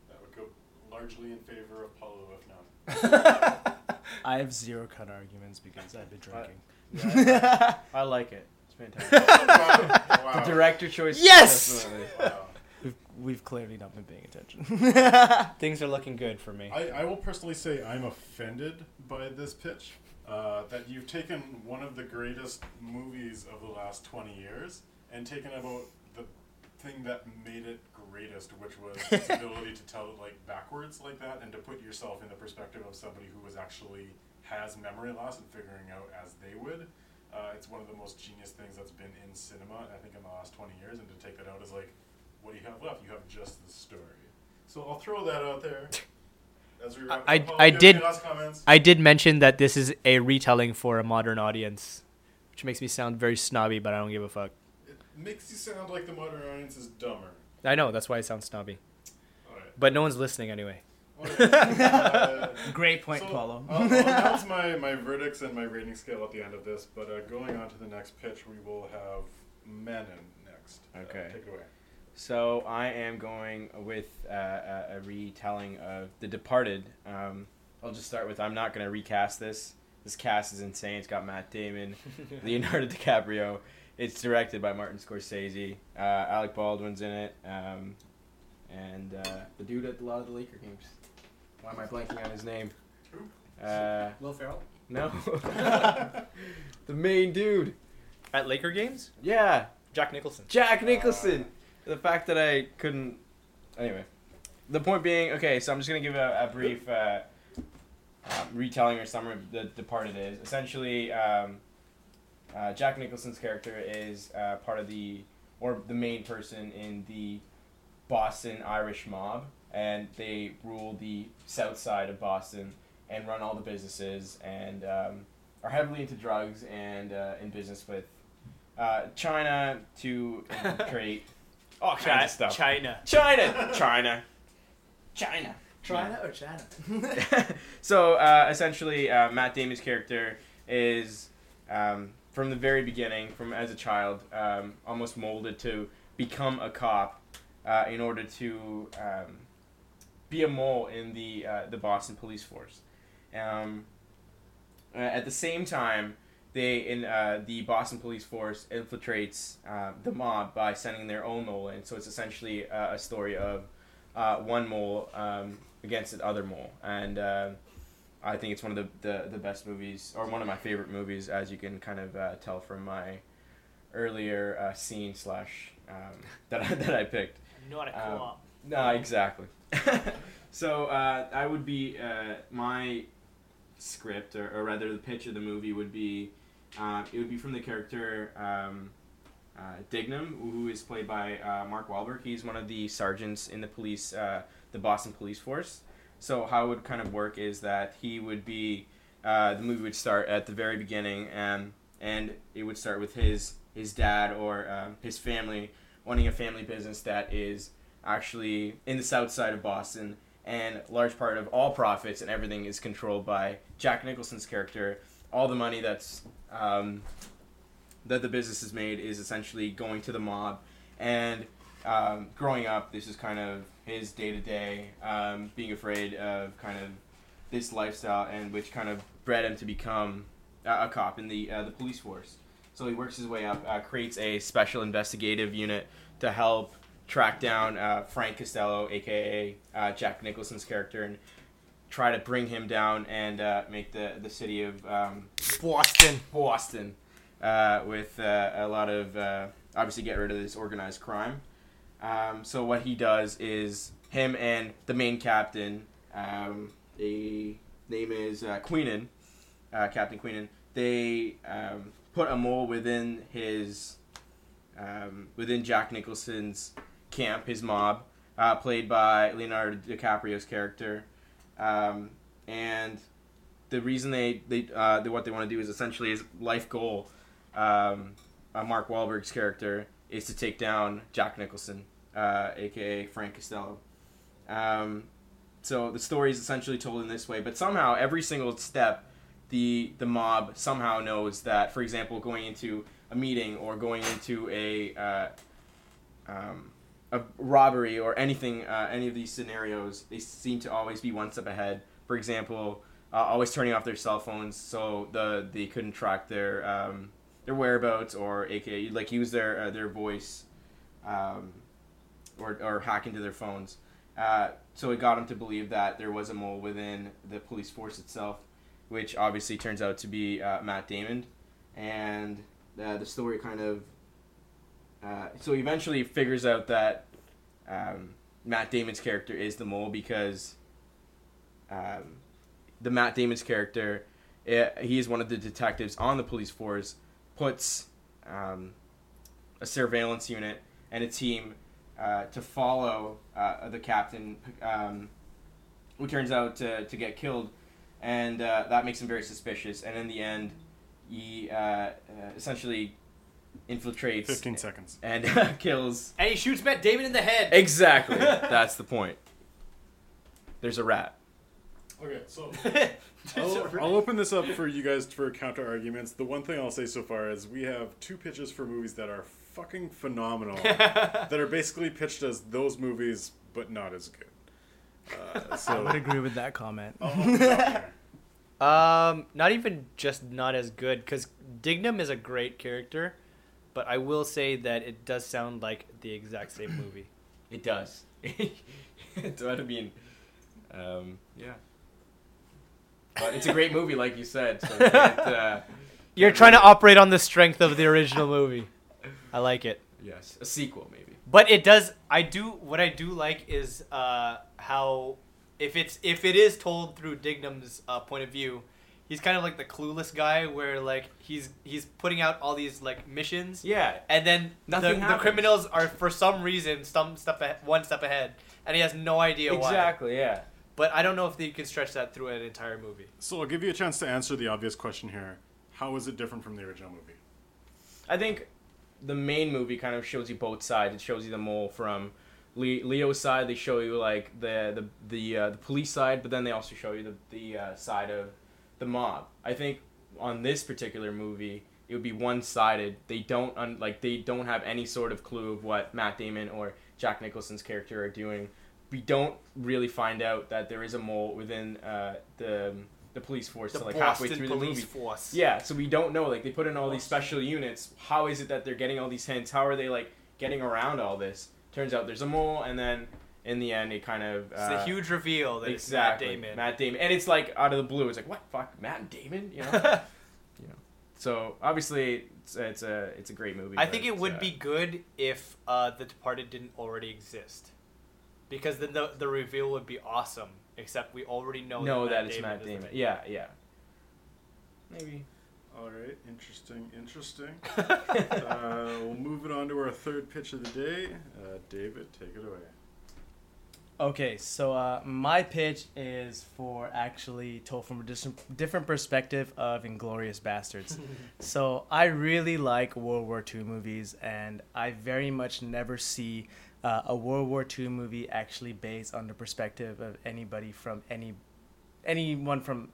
That would go largely in favor of Paulo, if none. (laughs) (laughs) I have zero cut arguments because I've been drinking. Yeah, I, I like it. It's fantastic. wow. (laughs) wow. The director choice. Yes! Wow. (laughs) We've, we've clearly not been paying attention. (laughs) Things are looking good for me. I, I will personally say I'm offended by this pitch. uh, that you've taken one of the greatest movies of the last 20 years and taken about the thing that made it greatest, which was its ability to tell it like backwards like that and to put yourself in the perspective of somebody who was actually has memory loss and figuring out as they would. Uh, it's one of the most genius things that's been in cinema, I think, in the last 20 years. And to take that out is like, what do you have left? You have just the story. So I'll throw that out there. As we wrap I- up. I have did- any last comments? I did mention that this is a retelling for a modern audience, which makes me sound very snobby, but I don't give a fuck. It makes you sound like the modern audience is dumber. I know that's why I sound snobby, but no one's listening anyway. Alright. (laughs) Uh, Great point, so Paulo. I'll, I'll announce my, my verdicts and my rating scale at the end of this, but uh, going on to the next pitch, we will have Manon next. Uh, Okay. take it away. So I am going with uh, a, a retelling of The Departed. Um, I'll just start with I'm not going to recast this. This cast is insane. It's got Matt Damon, (laughs) Leonardo DiCaprio. It's directed by Martin Scorsese. Uh, Alec Baldwin's in it, um, and uh, the dude at a lot of the Laker games. Why am I blanking on his name? Uh, Will Ferrell no, (laughs) the main dude. at Laker games. Yeah, Jack Nicholson. Jack Nicholson. The fact that I couldn't. Anyway, the point being, okay, so I'm just gonna give a, a brief uh, um, retelling or summary of the Departed is essentially um, uh, Jack Nicholson's character is uh, part of the or the main person in the Boston Irish mob, and they rule the south side of Boston and run all the businesses and um, are heavily into drugs and uh, in business with uh, China to (laughs) infiltrate all kinds of stuff. China. China, (laughs) China, China. China or China? (laughs) so uh, essentially, uh, Matt Damon's character is um, from the very beginning, from as a child, um, almost molded to become a cop uh, in order to um, be a mole in the uh, the Boston police force. Um, uh, at the same time, they in uh, the Boston police force infiltrates uh, the mob by sending their own mole in. So it's essentially uh, a story of uh, one mole um, against the other mole, and uh, I think it's one of the, the, the best movies, or one of my favorite movies, as you can kind of uh, tell from my earlier uh, scene slash um, (laughs) that I, that I picked. Not a Um, co-op. No, exactly. (laughs) so uh, I would be uh, my script, or, or rather the pitch of the movie would be, uh, it would be from the character um, uh, Dignam, who is played by uh, Mark Wahlberg. He's one of the sergeants in the police, uh, the Boston police force. So how it would kind of work is that he would be, the movie would start at the very beginning, and and it would start with his his dad or um, his family owning a family business that is actually in the south side of Boston, and large part of all profits and everything is controlled by Jack Nicholson's character. All the money that's um, that the business has made is essentially going to the mob, and um, growing up, this is kind of his day to day, being afraid of kind of this lifestyle, and which kind of bred him to become a, a cop in the uh, the police force. So he works his way up, uh, creates a special investigative unit to help track down uh, Frank Costello, aka uh, Jack Nicholson's character, and try to bring him down and uh, make the the city of um, Boston. Boston uh, with uh, a lot of uh, obviously get rid of this organized crime. Um, so what he does is him and the main captain, um, the name is uh, Queenan, uh, Captain Queenan. They um, put a mole within his um, within Jack Nicholson's camp, his mob, uh, played by Leonardo DiCaprio's character, um, and the reason they they, uh, they what they want to do is essentially his life goal. Um, uh, Mark Wahlberg's character is to take down Jack Nicholson, uh, aka Frank Costello. Um, so the story is essentially told in this way, but somehow every single step, the the mob somehow knows that. For example, going into a meeting or going into a uh, um, a robbery or anything, uh, any of these scenarios, they seem to always be one step ahead. For example, uh, always turning off their cell phones so the they couldn't track their um, their whereabouts or aka like use their uh, their voice um, or or hack into their phones. Uh, so it got him to believe that there was a mole within the police force itself, which obviously turns out to be uh, Matt Damon, and uh, the story kind of. Uh, so he eventually figures out that um, Matt Damon's character is the mole because um, the Matt Damon's character, eh, he is one of the detectives on the police force, puts um, a surveillance unit and a team uh, to follow uh, the captain, um, who turns out to, to get killed, and uh, that makes him very suspicious. And in the end, he uh, essentially infiltrates 15 seconds. and (laughs) kills. And he shoots Matt Damon in the head. Exactly, (laughs) that's the point. There's a rat. Okay, so (laughs) I'll, I'll open this up for you guys for counter arguments. The one thing I'll say so far is we have two pitches for movies that are fucking phenomenal, that are basically pitched as those movies, but not as good. Uh, I would agree with that comment. Um, not even just not as good because Dignam is a great character, but I will say that it does sound like the exact same (clears throat) movie. It does. (laughs) so I mean, um, yeah. But it's a great movie, like you said. So uh, (laughs) You're trying to operate on the strength of the original movie. I like it. yes, a sequel maybe. But it does. I do. What I do like is uh, how if it's if it is told through Dignam's uh, point of view, he's kind of like the clueless guy where like he's he's putting out all these like missions. Yeah, And then the, Nothing the happens. criminals are for some reason some step ahe- one step ahead, and he has no idea why. exactly. Yeah. But I don't know if you can stretch that through an entire movie. So I'll give you a chance to answer the obvious question here. How is it different from the original movie? I think the main movie kind of shows you both sides. It shows you the mole from Leo's side. They show you like the the the, uh, the police side, but then they also show you the the uh, side of the mob. I think on this particular movie, it would be one sided. They don't un- like they don't have any sort of clue of what Matt Damon or Jack Nicholson's character are doing. We don't really find out that there is a mole within uh, the the police force The till like halfway Boston through the police movie. force. Yeah, so we don't know. Like they put in all these special units. How is it that they're getting all these hints? How are they like getting around all this? Turns out there's a mole, and then in the end, it kind of It's uh, a huge reveal that exactly it's Matt Damon. Matt Damon, and it's like out of the blue. It's like what fuck, Matt Damon, you know? (laughs) you know. So obviously, it's, it's a it's a great movie. I think it would uh, be good if uh, The Departed didn't already exist, because then the the reveal would be awesome. Except we already know know that, that it's Matt is Damon. Yeah, yeah. Maybe. All right, interesting, interesting. (laughs) uh, we'll move it on to our third pitch of the day. Uh, David, take it away. Okay, so uh, my pitch is for actually told from a dis- different perspective of Inglourious Basterds. (laughs) so I really like World War II movies, and I very much never see uh, a World War II movie actually based on the perspective of anybody from any anyone from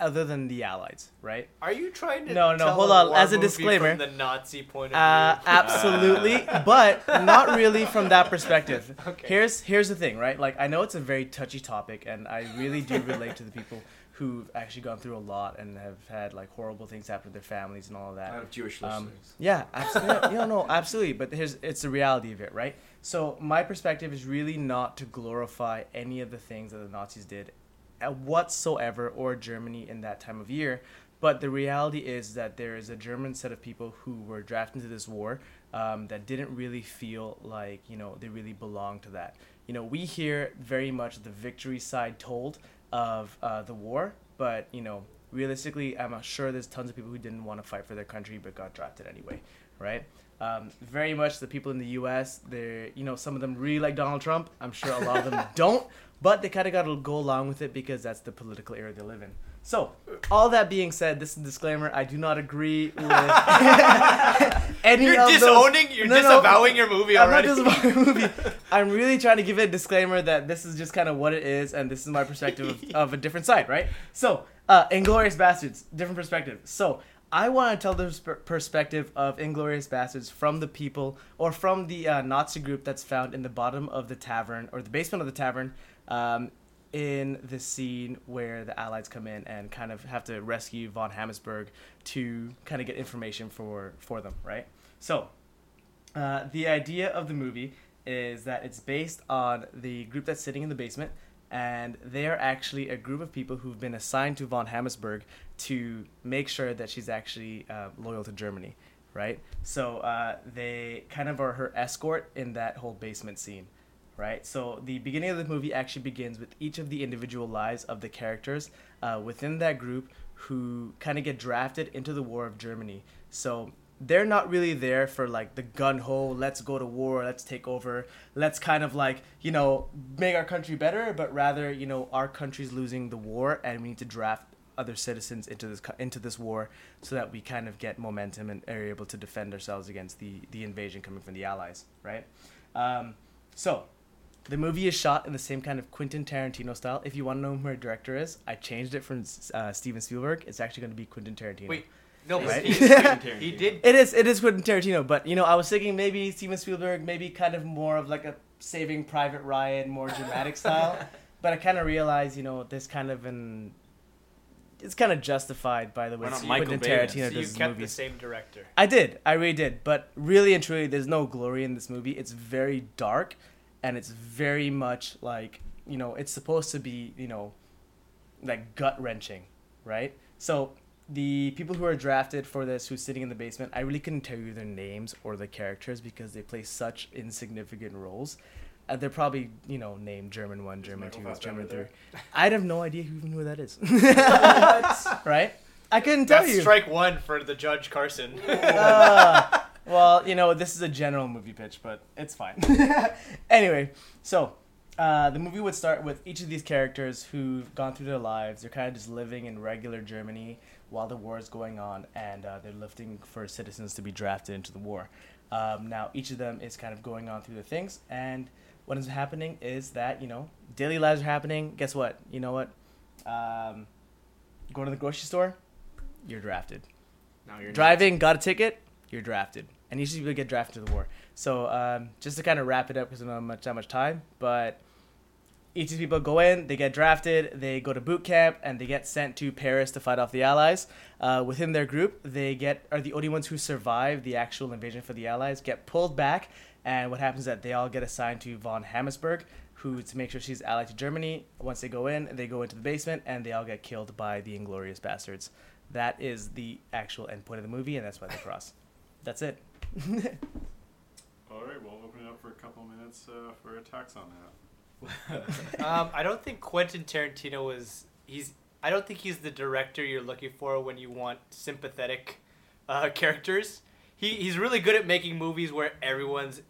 other than the Allies, right? Are you trying to? No, no, tell hold a on, as a disclaimer- from the Nazi point of Uh, (laughs) absolutely, (laughs) but not really from that perspective. (laughs) Okay. Here's here's the thing, right? Like I know it's a very touchy topic, and I really do relate to the people who've actually gone through a lot and have had like horrible things happen to their families and all of I that. have Jewish listeners. Um, yeah, absolutely. you know, no, absolutely. But here's it's the reality of it, right? So my perspective is really not to glorify any of the things that the Nazis did, uh, whatsoever, or Germany in that time of year. But the reality is that there is a German set of people who were drafted into this war um, that didn't really feel like you know they really belonged to that. You know, we hear very much the victory side told of uh, the war, but you know, realistically, I'm sure there's tons of people who didn't want to fight for their country but got drafted anyway, right? Um, very much the people in the U.S. They're you know some of them really like Donald Trump. I'm sure a lot of them (laughs) don't, but they kind of got to go along with it because that's the political era they live in. So, all that being said, this is a disclaimer. I do not agree (laughs) with (laughs) any You're of those- disowning. You're No, no, disavowing your movie I'm already. not disavowing movie. I'm really trying to give it a disclaimer that this is just kind of what it is, and this is my perspective of, of a different side, right? So, uh, Inglourious Basterds, different perspective. So, I want to tell the perspective of Inglourious Basterds from the people, or from the uh, Nazi group that's found in the bottom of the tavern, or the basement of the tavern, um, in the scene where the Allies come in and kind of have to rescue von Hammersburg to kind of get information for for them, right? So, uh, the idea of the movie is that it's based on the group that's sitting in the basement. And they are actually a group of people who've been assigned to von Hammersburg to make sure that she's actually uh, loyal to Germany, right? So uh, they kind of are her escort in that whole basement scene, right? So the beginning of the movie actually begins with each of the individual lives of the characters uh, within that group who kind of get drafted into the war of Germany. So they're not really there for like the gun ho, let's go to war, let's take over, let's kind of like, you know, make our country better, but rather, you know, our country's losing the war and we need to draft other citizens into this into this war so that we kind of get momentum and are able to defend ourselves against the the invasion coming from the allies, right? Um, so the movie is shot in the same kind of Quentin Tarantino style. If you want to know who her director is, I changed it from uh, Steven Spielberg. It's actually going to be Quentin Tarantino. Wait, no, but Right? (laughs) he, did. It is it is Quentin Tarantino, but you know I was thinking maybe Steven Spielberg, maybe kind of more of like a Saving Private Ryan, more dramatic style. (laughs) But I kind of realized, you know, this kind of an it's kind of justified by the way Why not Quentin Michael Bay? Tarantino So does his kept the movies. same director. I did, I really did. But really and truly, there's no glory in this movie. It's very dark, and it's very much like you know, it's supposed to be you know, like gut wrenching, right? So the people who are drafted for this, who's sitting in the basement, I really couldn't tell you their names or the characters because they play such insignificant roles. Uh, they're probably you know named German one, German Michael two, German three. there? (laughs) I'd have no idea who even who that is. (laughs) right? I couldn't tell That's you. strike one for the Judge Carson. (laughs) Uh, well, you know, this is a general movie pitch, but it's fine. anyway, so uh, the movie would start with each of these characters who've gone through their lives. They're kind of just living in regular Germany while the war is going on, and uh, they're lifting for citizens to be drafted into the war. Um, now, each of them is kind of going on through the things, and what is happening is that, you know, daily lives are happening. Guess what? You know what? Um, going to the grocery store, you're drafted Now you're driving, got a ticket, you're drafted. And usually people get drafted to the war. So um, just to kind of wrap it up because we don't have much that much time, but each of these people go in, they get drafted, they go to boot camp, and they get sent to Paris to fight off the Allies. Uh, within their group, they get are the only ones who survive the actual invasion for the Allies, get pulled back, and what happens is that they all get assigned to von Hammersburg, who to make sure she's allied to Germany. Once they go in, they go into the basement, and they all get killed by the Inglourious Basterds. That is the actual end point of the movie, and that's why they cross. That's it. (laughs) All right, we'll open it up for a couple minutes uh, for attacks on that. (laughs) um, I don't think Quentin Tarantino was. He's. I don't think he's the director you're looking for when you want sympathetic uh, (laughs) characters. He he's really good at making movies where everyone's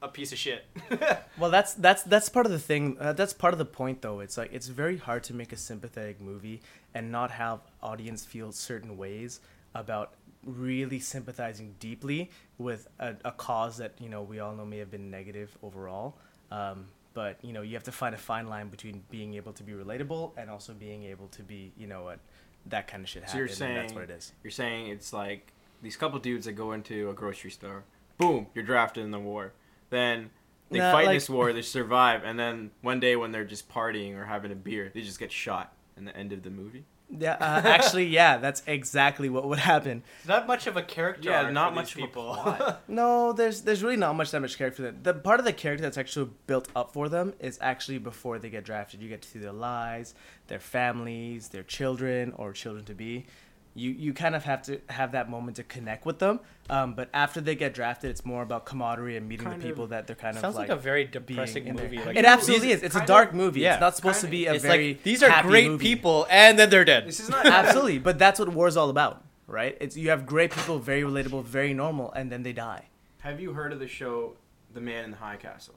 a piece of shit. (laughs) Well, that's that's that's part of the thing. Uh, that's part of the point, though. It's like it's very hard to make a sympathetic movie and not have audience feel certain ways about really sympathizing deeply with a, a cause that you know we all know may have been negative overall. Um, but you know you have to find a fine line between being able to be relatable and also being able to be you know what that kind of shit So you're happen. and that's saying- what it is. You're saying it's like these couple dudes that go into a grocery store. Boom, you're drafted in the war. Then they Nah, fight like- this war, they survive, and then one day when they're just partying or having a beer, they just get shot in the end of the movie. Yeah, uh, actually, yeah, that's exactly what would happen. not much of a character. Yeah, arc not for much these people. (laughs) No, there's there's really not much that much character. That the part of the character that's actually built up for them is actually before they get drafted. You get to see their lives, their families, their children or children to be. You you kind of have to have that moment to connect with them. Um, but after they get drafted, it's more about camaraderie and meeting Kind the people of- that they're kind Sounds of like, like. a very being depressing movie. Like it absolutely is. It's a dark of- movie. yeah, it's not supposed to be a It's very. like these are happy great movie. people, and then they're dead. This is not (laughs) Absolutely, but that's what war's all about, right? It's you have great people, very relatable, very normal, and then they die. Have you heard of the show The Man in the High Castle?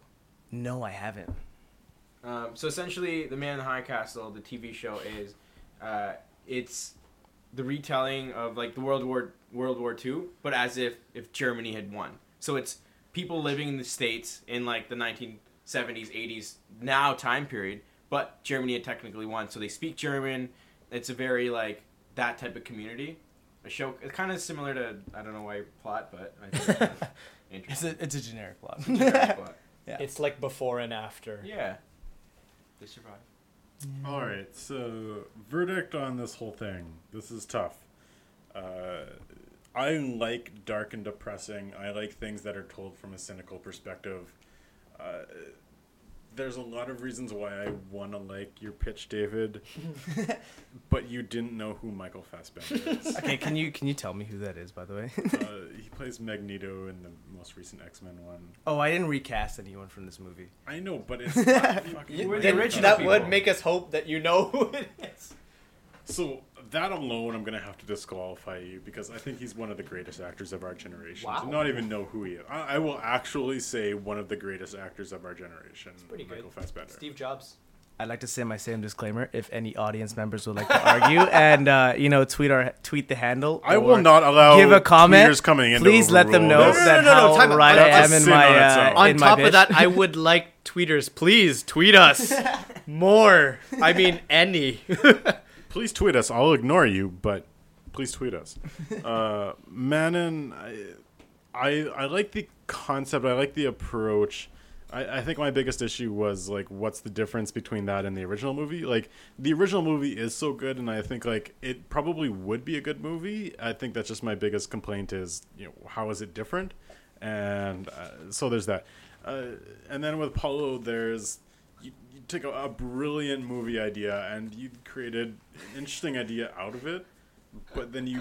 No, I haven't. Um, so essentially, The Man in the High Castle, the TV show, is uh, it's the retelling of like the World War World War Two, but as if if Germany had won. So it's people living in the states in like the 1970s, 80s now time period, but Germany had technically won. So they speak German. It's a very like that type of community. A show it's kind of similar to I don't know why plot, but I think it's kind (laughs) of It's interesting. a it's a generic plot. Generic plot. (laughs) Yeah. It's like before and after. Yeah, they All right, so verdict on this whole thing. This is tough. Uh, I like dark and depressing. I like things that are told from a cynical perspective. Uh, there's a lot of reasons why I want to like your pitch, David, (laughs) but you didn't know who Michael Fassbender is. (laughs) Okay, can you can you tell me who that is, by the way? uh, he plays Magneto in the most recent X Men one. oh, I didn't recast anyone from this movie. I know, but it's (laughs) not fucking You- Then original that people. would make us hope that you know who it is. So that alone, I'm gonna have to disqualify you because I think he's one of the greatest actors of our generation. Wow. To not even know who he is, I, I will actually say one of the greatest actors of our generation. pretty good. Michael Fassbender. Steve Jobs. I'd like to say my same disclaimer. If any audience members would like to argue (laughs) and uh, you know tweet our tweet the handle, I will not allow give a comment. tweeters coming in Please let them overrule know this. that No, no, no, no, how time right I That's a am in my on uh. On in my top of that, I would like tweeters. Please tweet us (laughs) more. I mean, any. (laughs) please tweet us. I'll ignore you, but please tweet us. (laughs) uh, Manon, I, I I like the concept. I like the approach. I, I think my biggest issue was like, what's the difference between that and the original movie? Like, the original movie is so good, and I think like it probably would be a good movie. I think that's just my biggest complaint is you know how is it different, and uh, so there's that. Uh, and then with Paulo, there's you, you take a, a brilliant movie idea and you created an interesting idea out of it, but then you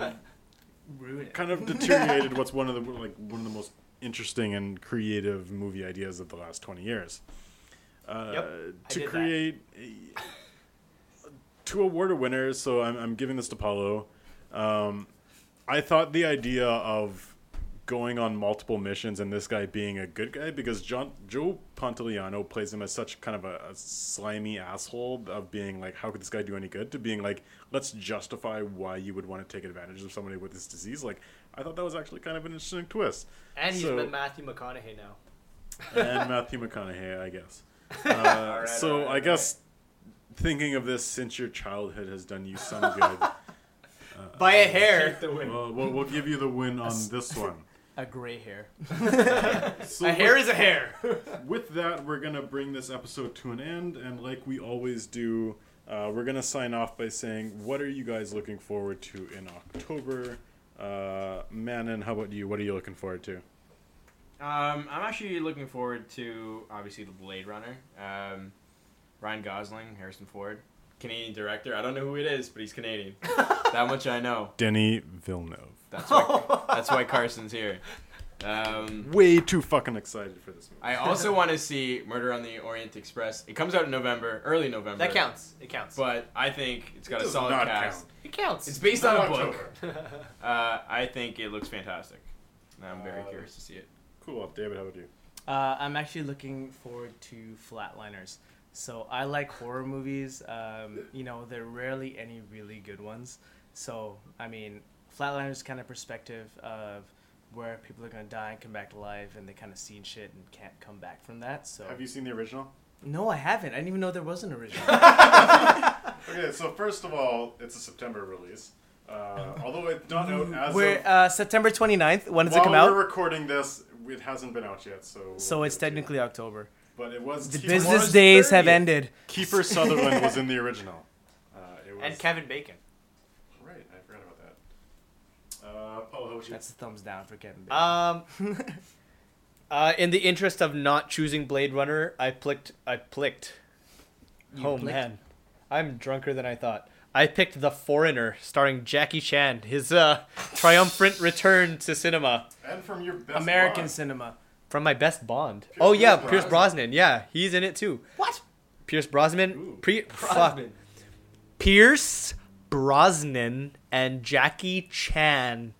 kind of deteriorated what's one of the like one of the most interesting and creative movie ideas of the last 20 years. Uh, Yep, I to did that. create a, two award winners, so I'm, I'm giving this to Paulo. Um, I thought the idea of going on multiple missions and this guy being a good guy because John Joe Pantoliano plays him as such kind of a, a slimy asshole of being like, how could this guy do any good? To being like, let's justify why you would want to take advantage of somebody with this disease. Like, I thought that was actually kind of an interesting twist. And he's So- with Matthew McConaughey now. and (laughs) Matthew McConaughey, I guess. (laughs) Uh, so I guess thinking of this since your childhood has done you some (laughs) good. By a hair. Well, we'll, we'll give you the win on this one. A gray hair. (laughs) So A hair is a hair. with that, we're gonna bring this episode to an end, and like we always do, uh, we're gonna sign off by saying, "What are you guys looking forward to in October?" Uh, Manon, how about you? What are you looking forward to? Um, I'm actually looking forward to obviously the Blade Runner. Um, Ryan Gosling, Harrison Ford, Canadian director. I don't know who it is, but he's Canadian. (laughs) that much I know. Denny Villeneuve. That's why. that's why Carson's here. Um, Way too fucking excited for this movie. I also (laughs) want to see Murder on the Orient Express. It comes out in November, early November. That counts. It counts. But I think it's got It a does solid not cast. count. it counts. It's based on a book. (laughs) Uh, I think it looks fantastic. And I'm very Uh, curious to see it. Cool, David. How about you? Uh, I'm actually looking forward to Flatliners. So I like horror movies. Um, you know, there are rarely any really good ones. So I mean, Flatliners kind of perspective of where people are gonna die and come back to life, and they kind of seen shit and can't come back from that. So Have you seen the original? no, I haven't. I didn't even know there was an original. (laughs) (laughs) Okay, so first of all, it's a September release. Uh, although it's not out as We're of, uh, September 29th. When does it come out? we're recording this, it hasn't been out yet. So So we'll it's get to it. technically October. But it was The Kiefer- business days have ended. Kiefer Sutherland was in the original. Uh, it was and Kevin Bacon. right. I forgot about that. Paul, how about you? That's a thumbs down for Kevin. Bacon. Um, (laughs) uh, in the interest of not choosing Blade Runner, I plicked. I plicked. You oh plicked? man, I'm drunker than I thought. I picked The Foreigner, starring Jackie Chan. His uh, triumphant return to cinema and from your best American Bond. cinema. from my best Bond. oh yeah, Brosnan. Pierce Brosnan. Yeah, he's in it too. What? Pierce Brosnan. Ooh. Pre- fuck. Pierce Brosnan and Jackie Chan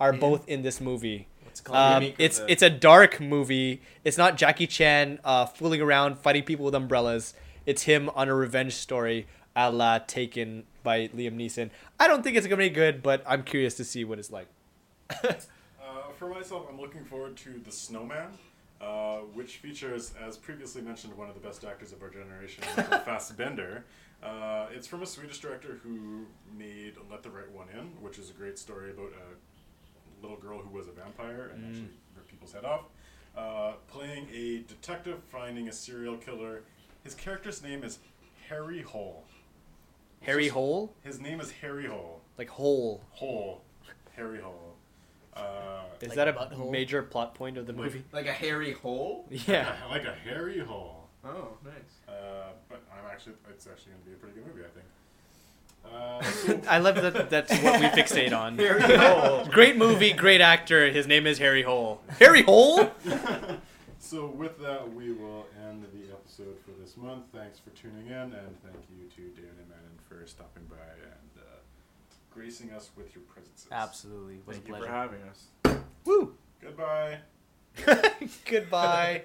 are both in this movie. What's it called? Um, it's the- it's a dark movie. It's not Jackie Chan uh, fooling around fighting people with umbrellas. It's him on a revenge story, a la Taken by Liam Neeson. I don't think it's gonna be good, but I'm curious to see what it's like. (laughs) Uh, for myself, I'm looking forward to The Snowman, uh, which features, as previously mentioned, one of the best actors of our generation, Michael (laughs) Fassbender. Uh, it's from a Swedish director who made Let the Right One In, which is a great story about a little girl who was a vampire and actually ripped people's head off. Uh, playing a detective finding a serial killer. His character's name is Harry Hole. Harry Hole, His name is Harry Hole. like hole. Hole. Harry Hole. Uh, Is Like that a butthole? major plot point of the movie? Like a hairy hole? (laughs) Yeah. like a hairy hole. Oh, nice. Uh, but I'm actually, it's actually going to be a pretty good movie, I think. Uh, so, I love that. That's what we fixate on. (laughs) Harry Hole. Great movie, great actor. His name is Harry Hole. Harry Hole. (laughs) so with that, we will end the episode for this month. Thanks for tuning in, and thank you to Dan and Manon for stopping by and uh, gracing us with your presences. Absolutely, it was Thank a you pleasure. for having us. Woo. Goodbye. (laughs) Goodbye.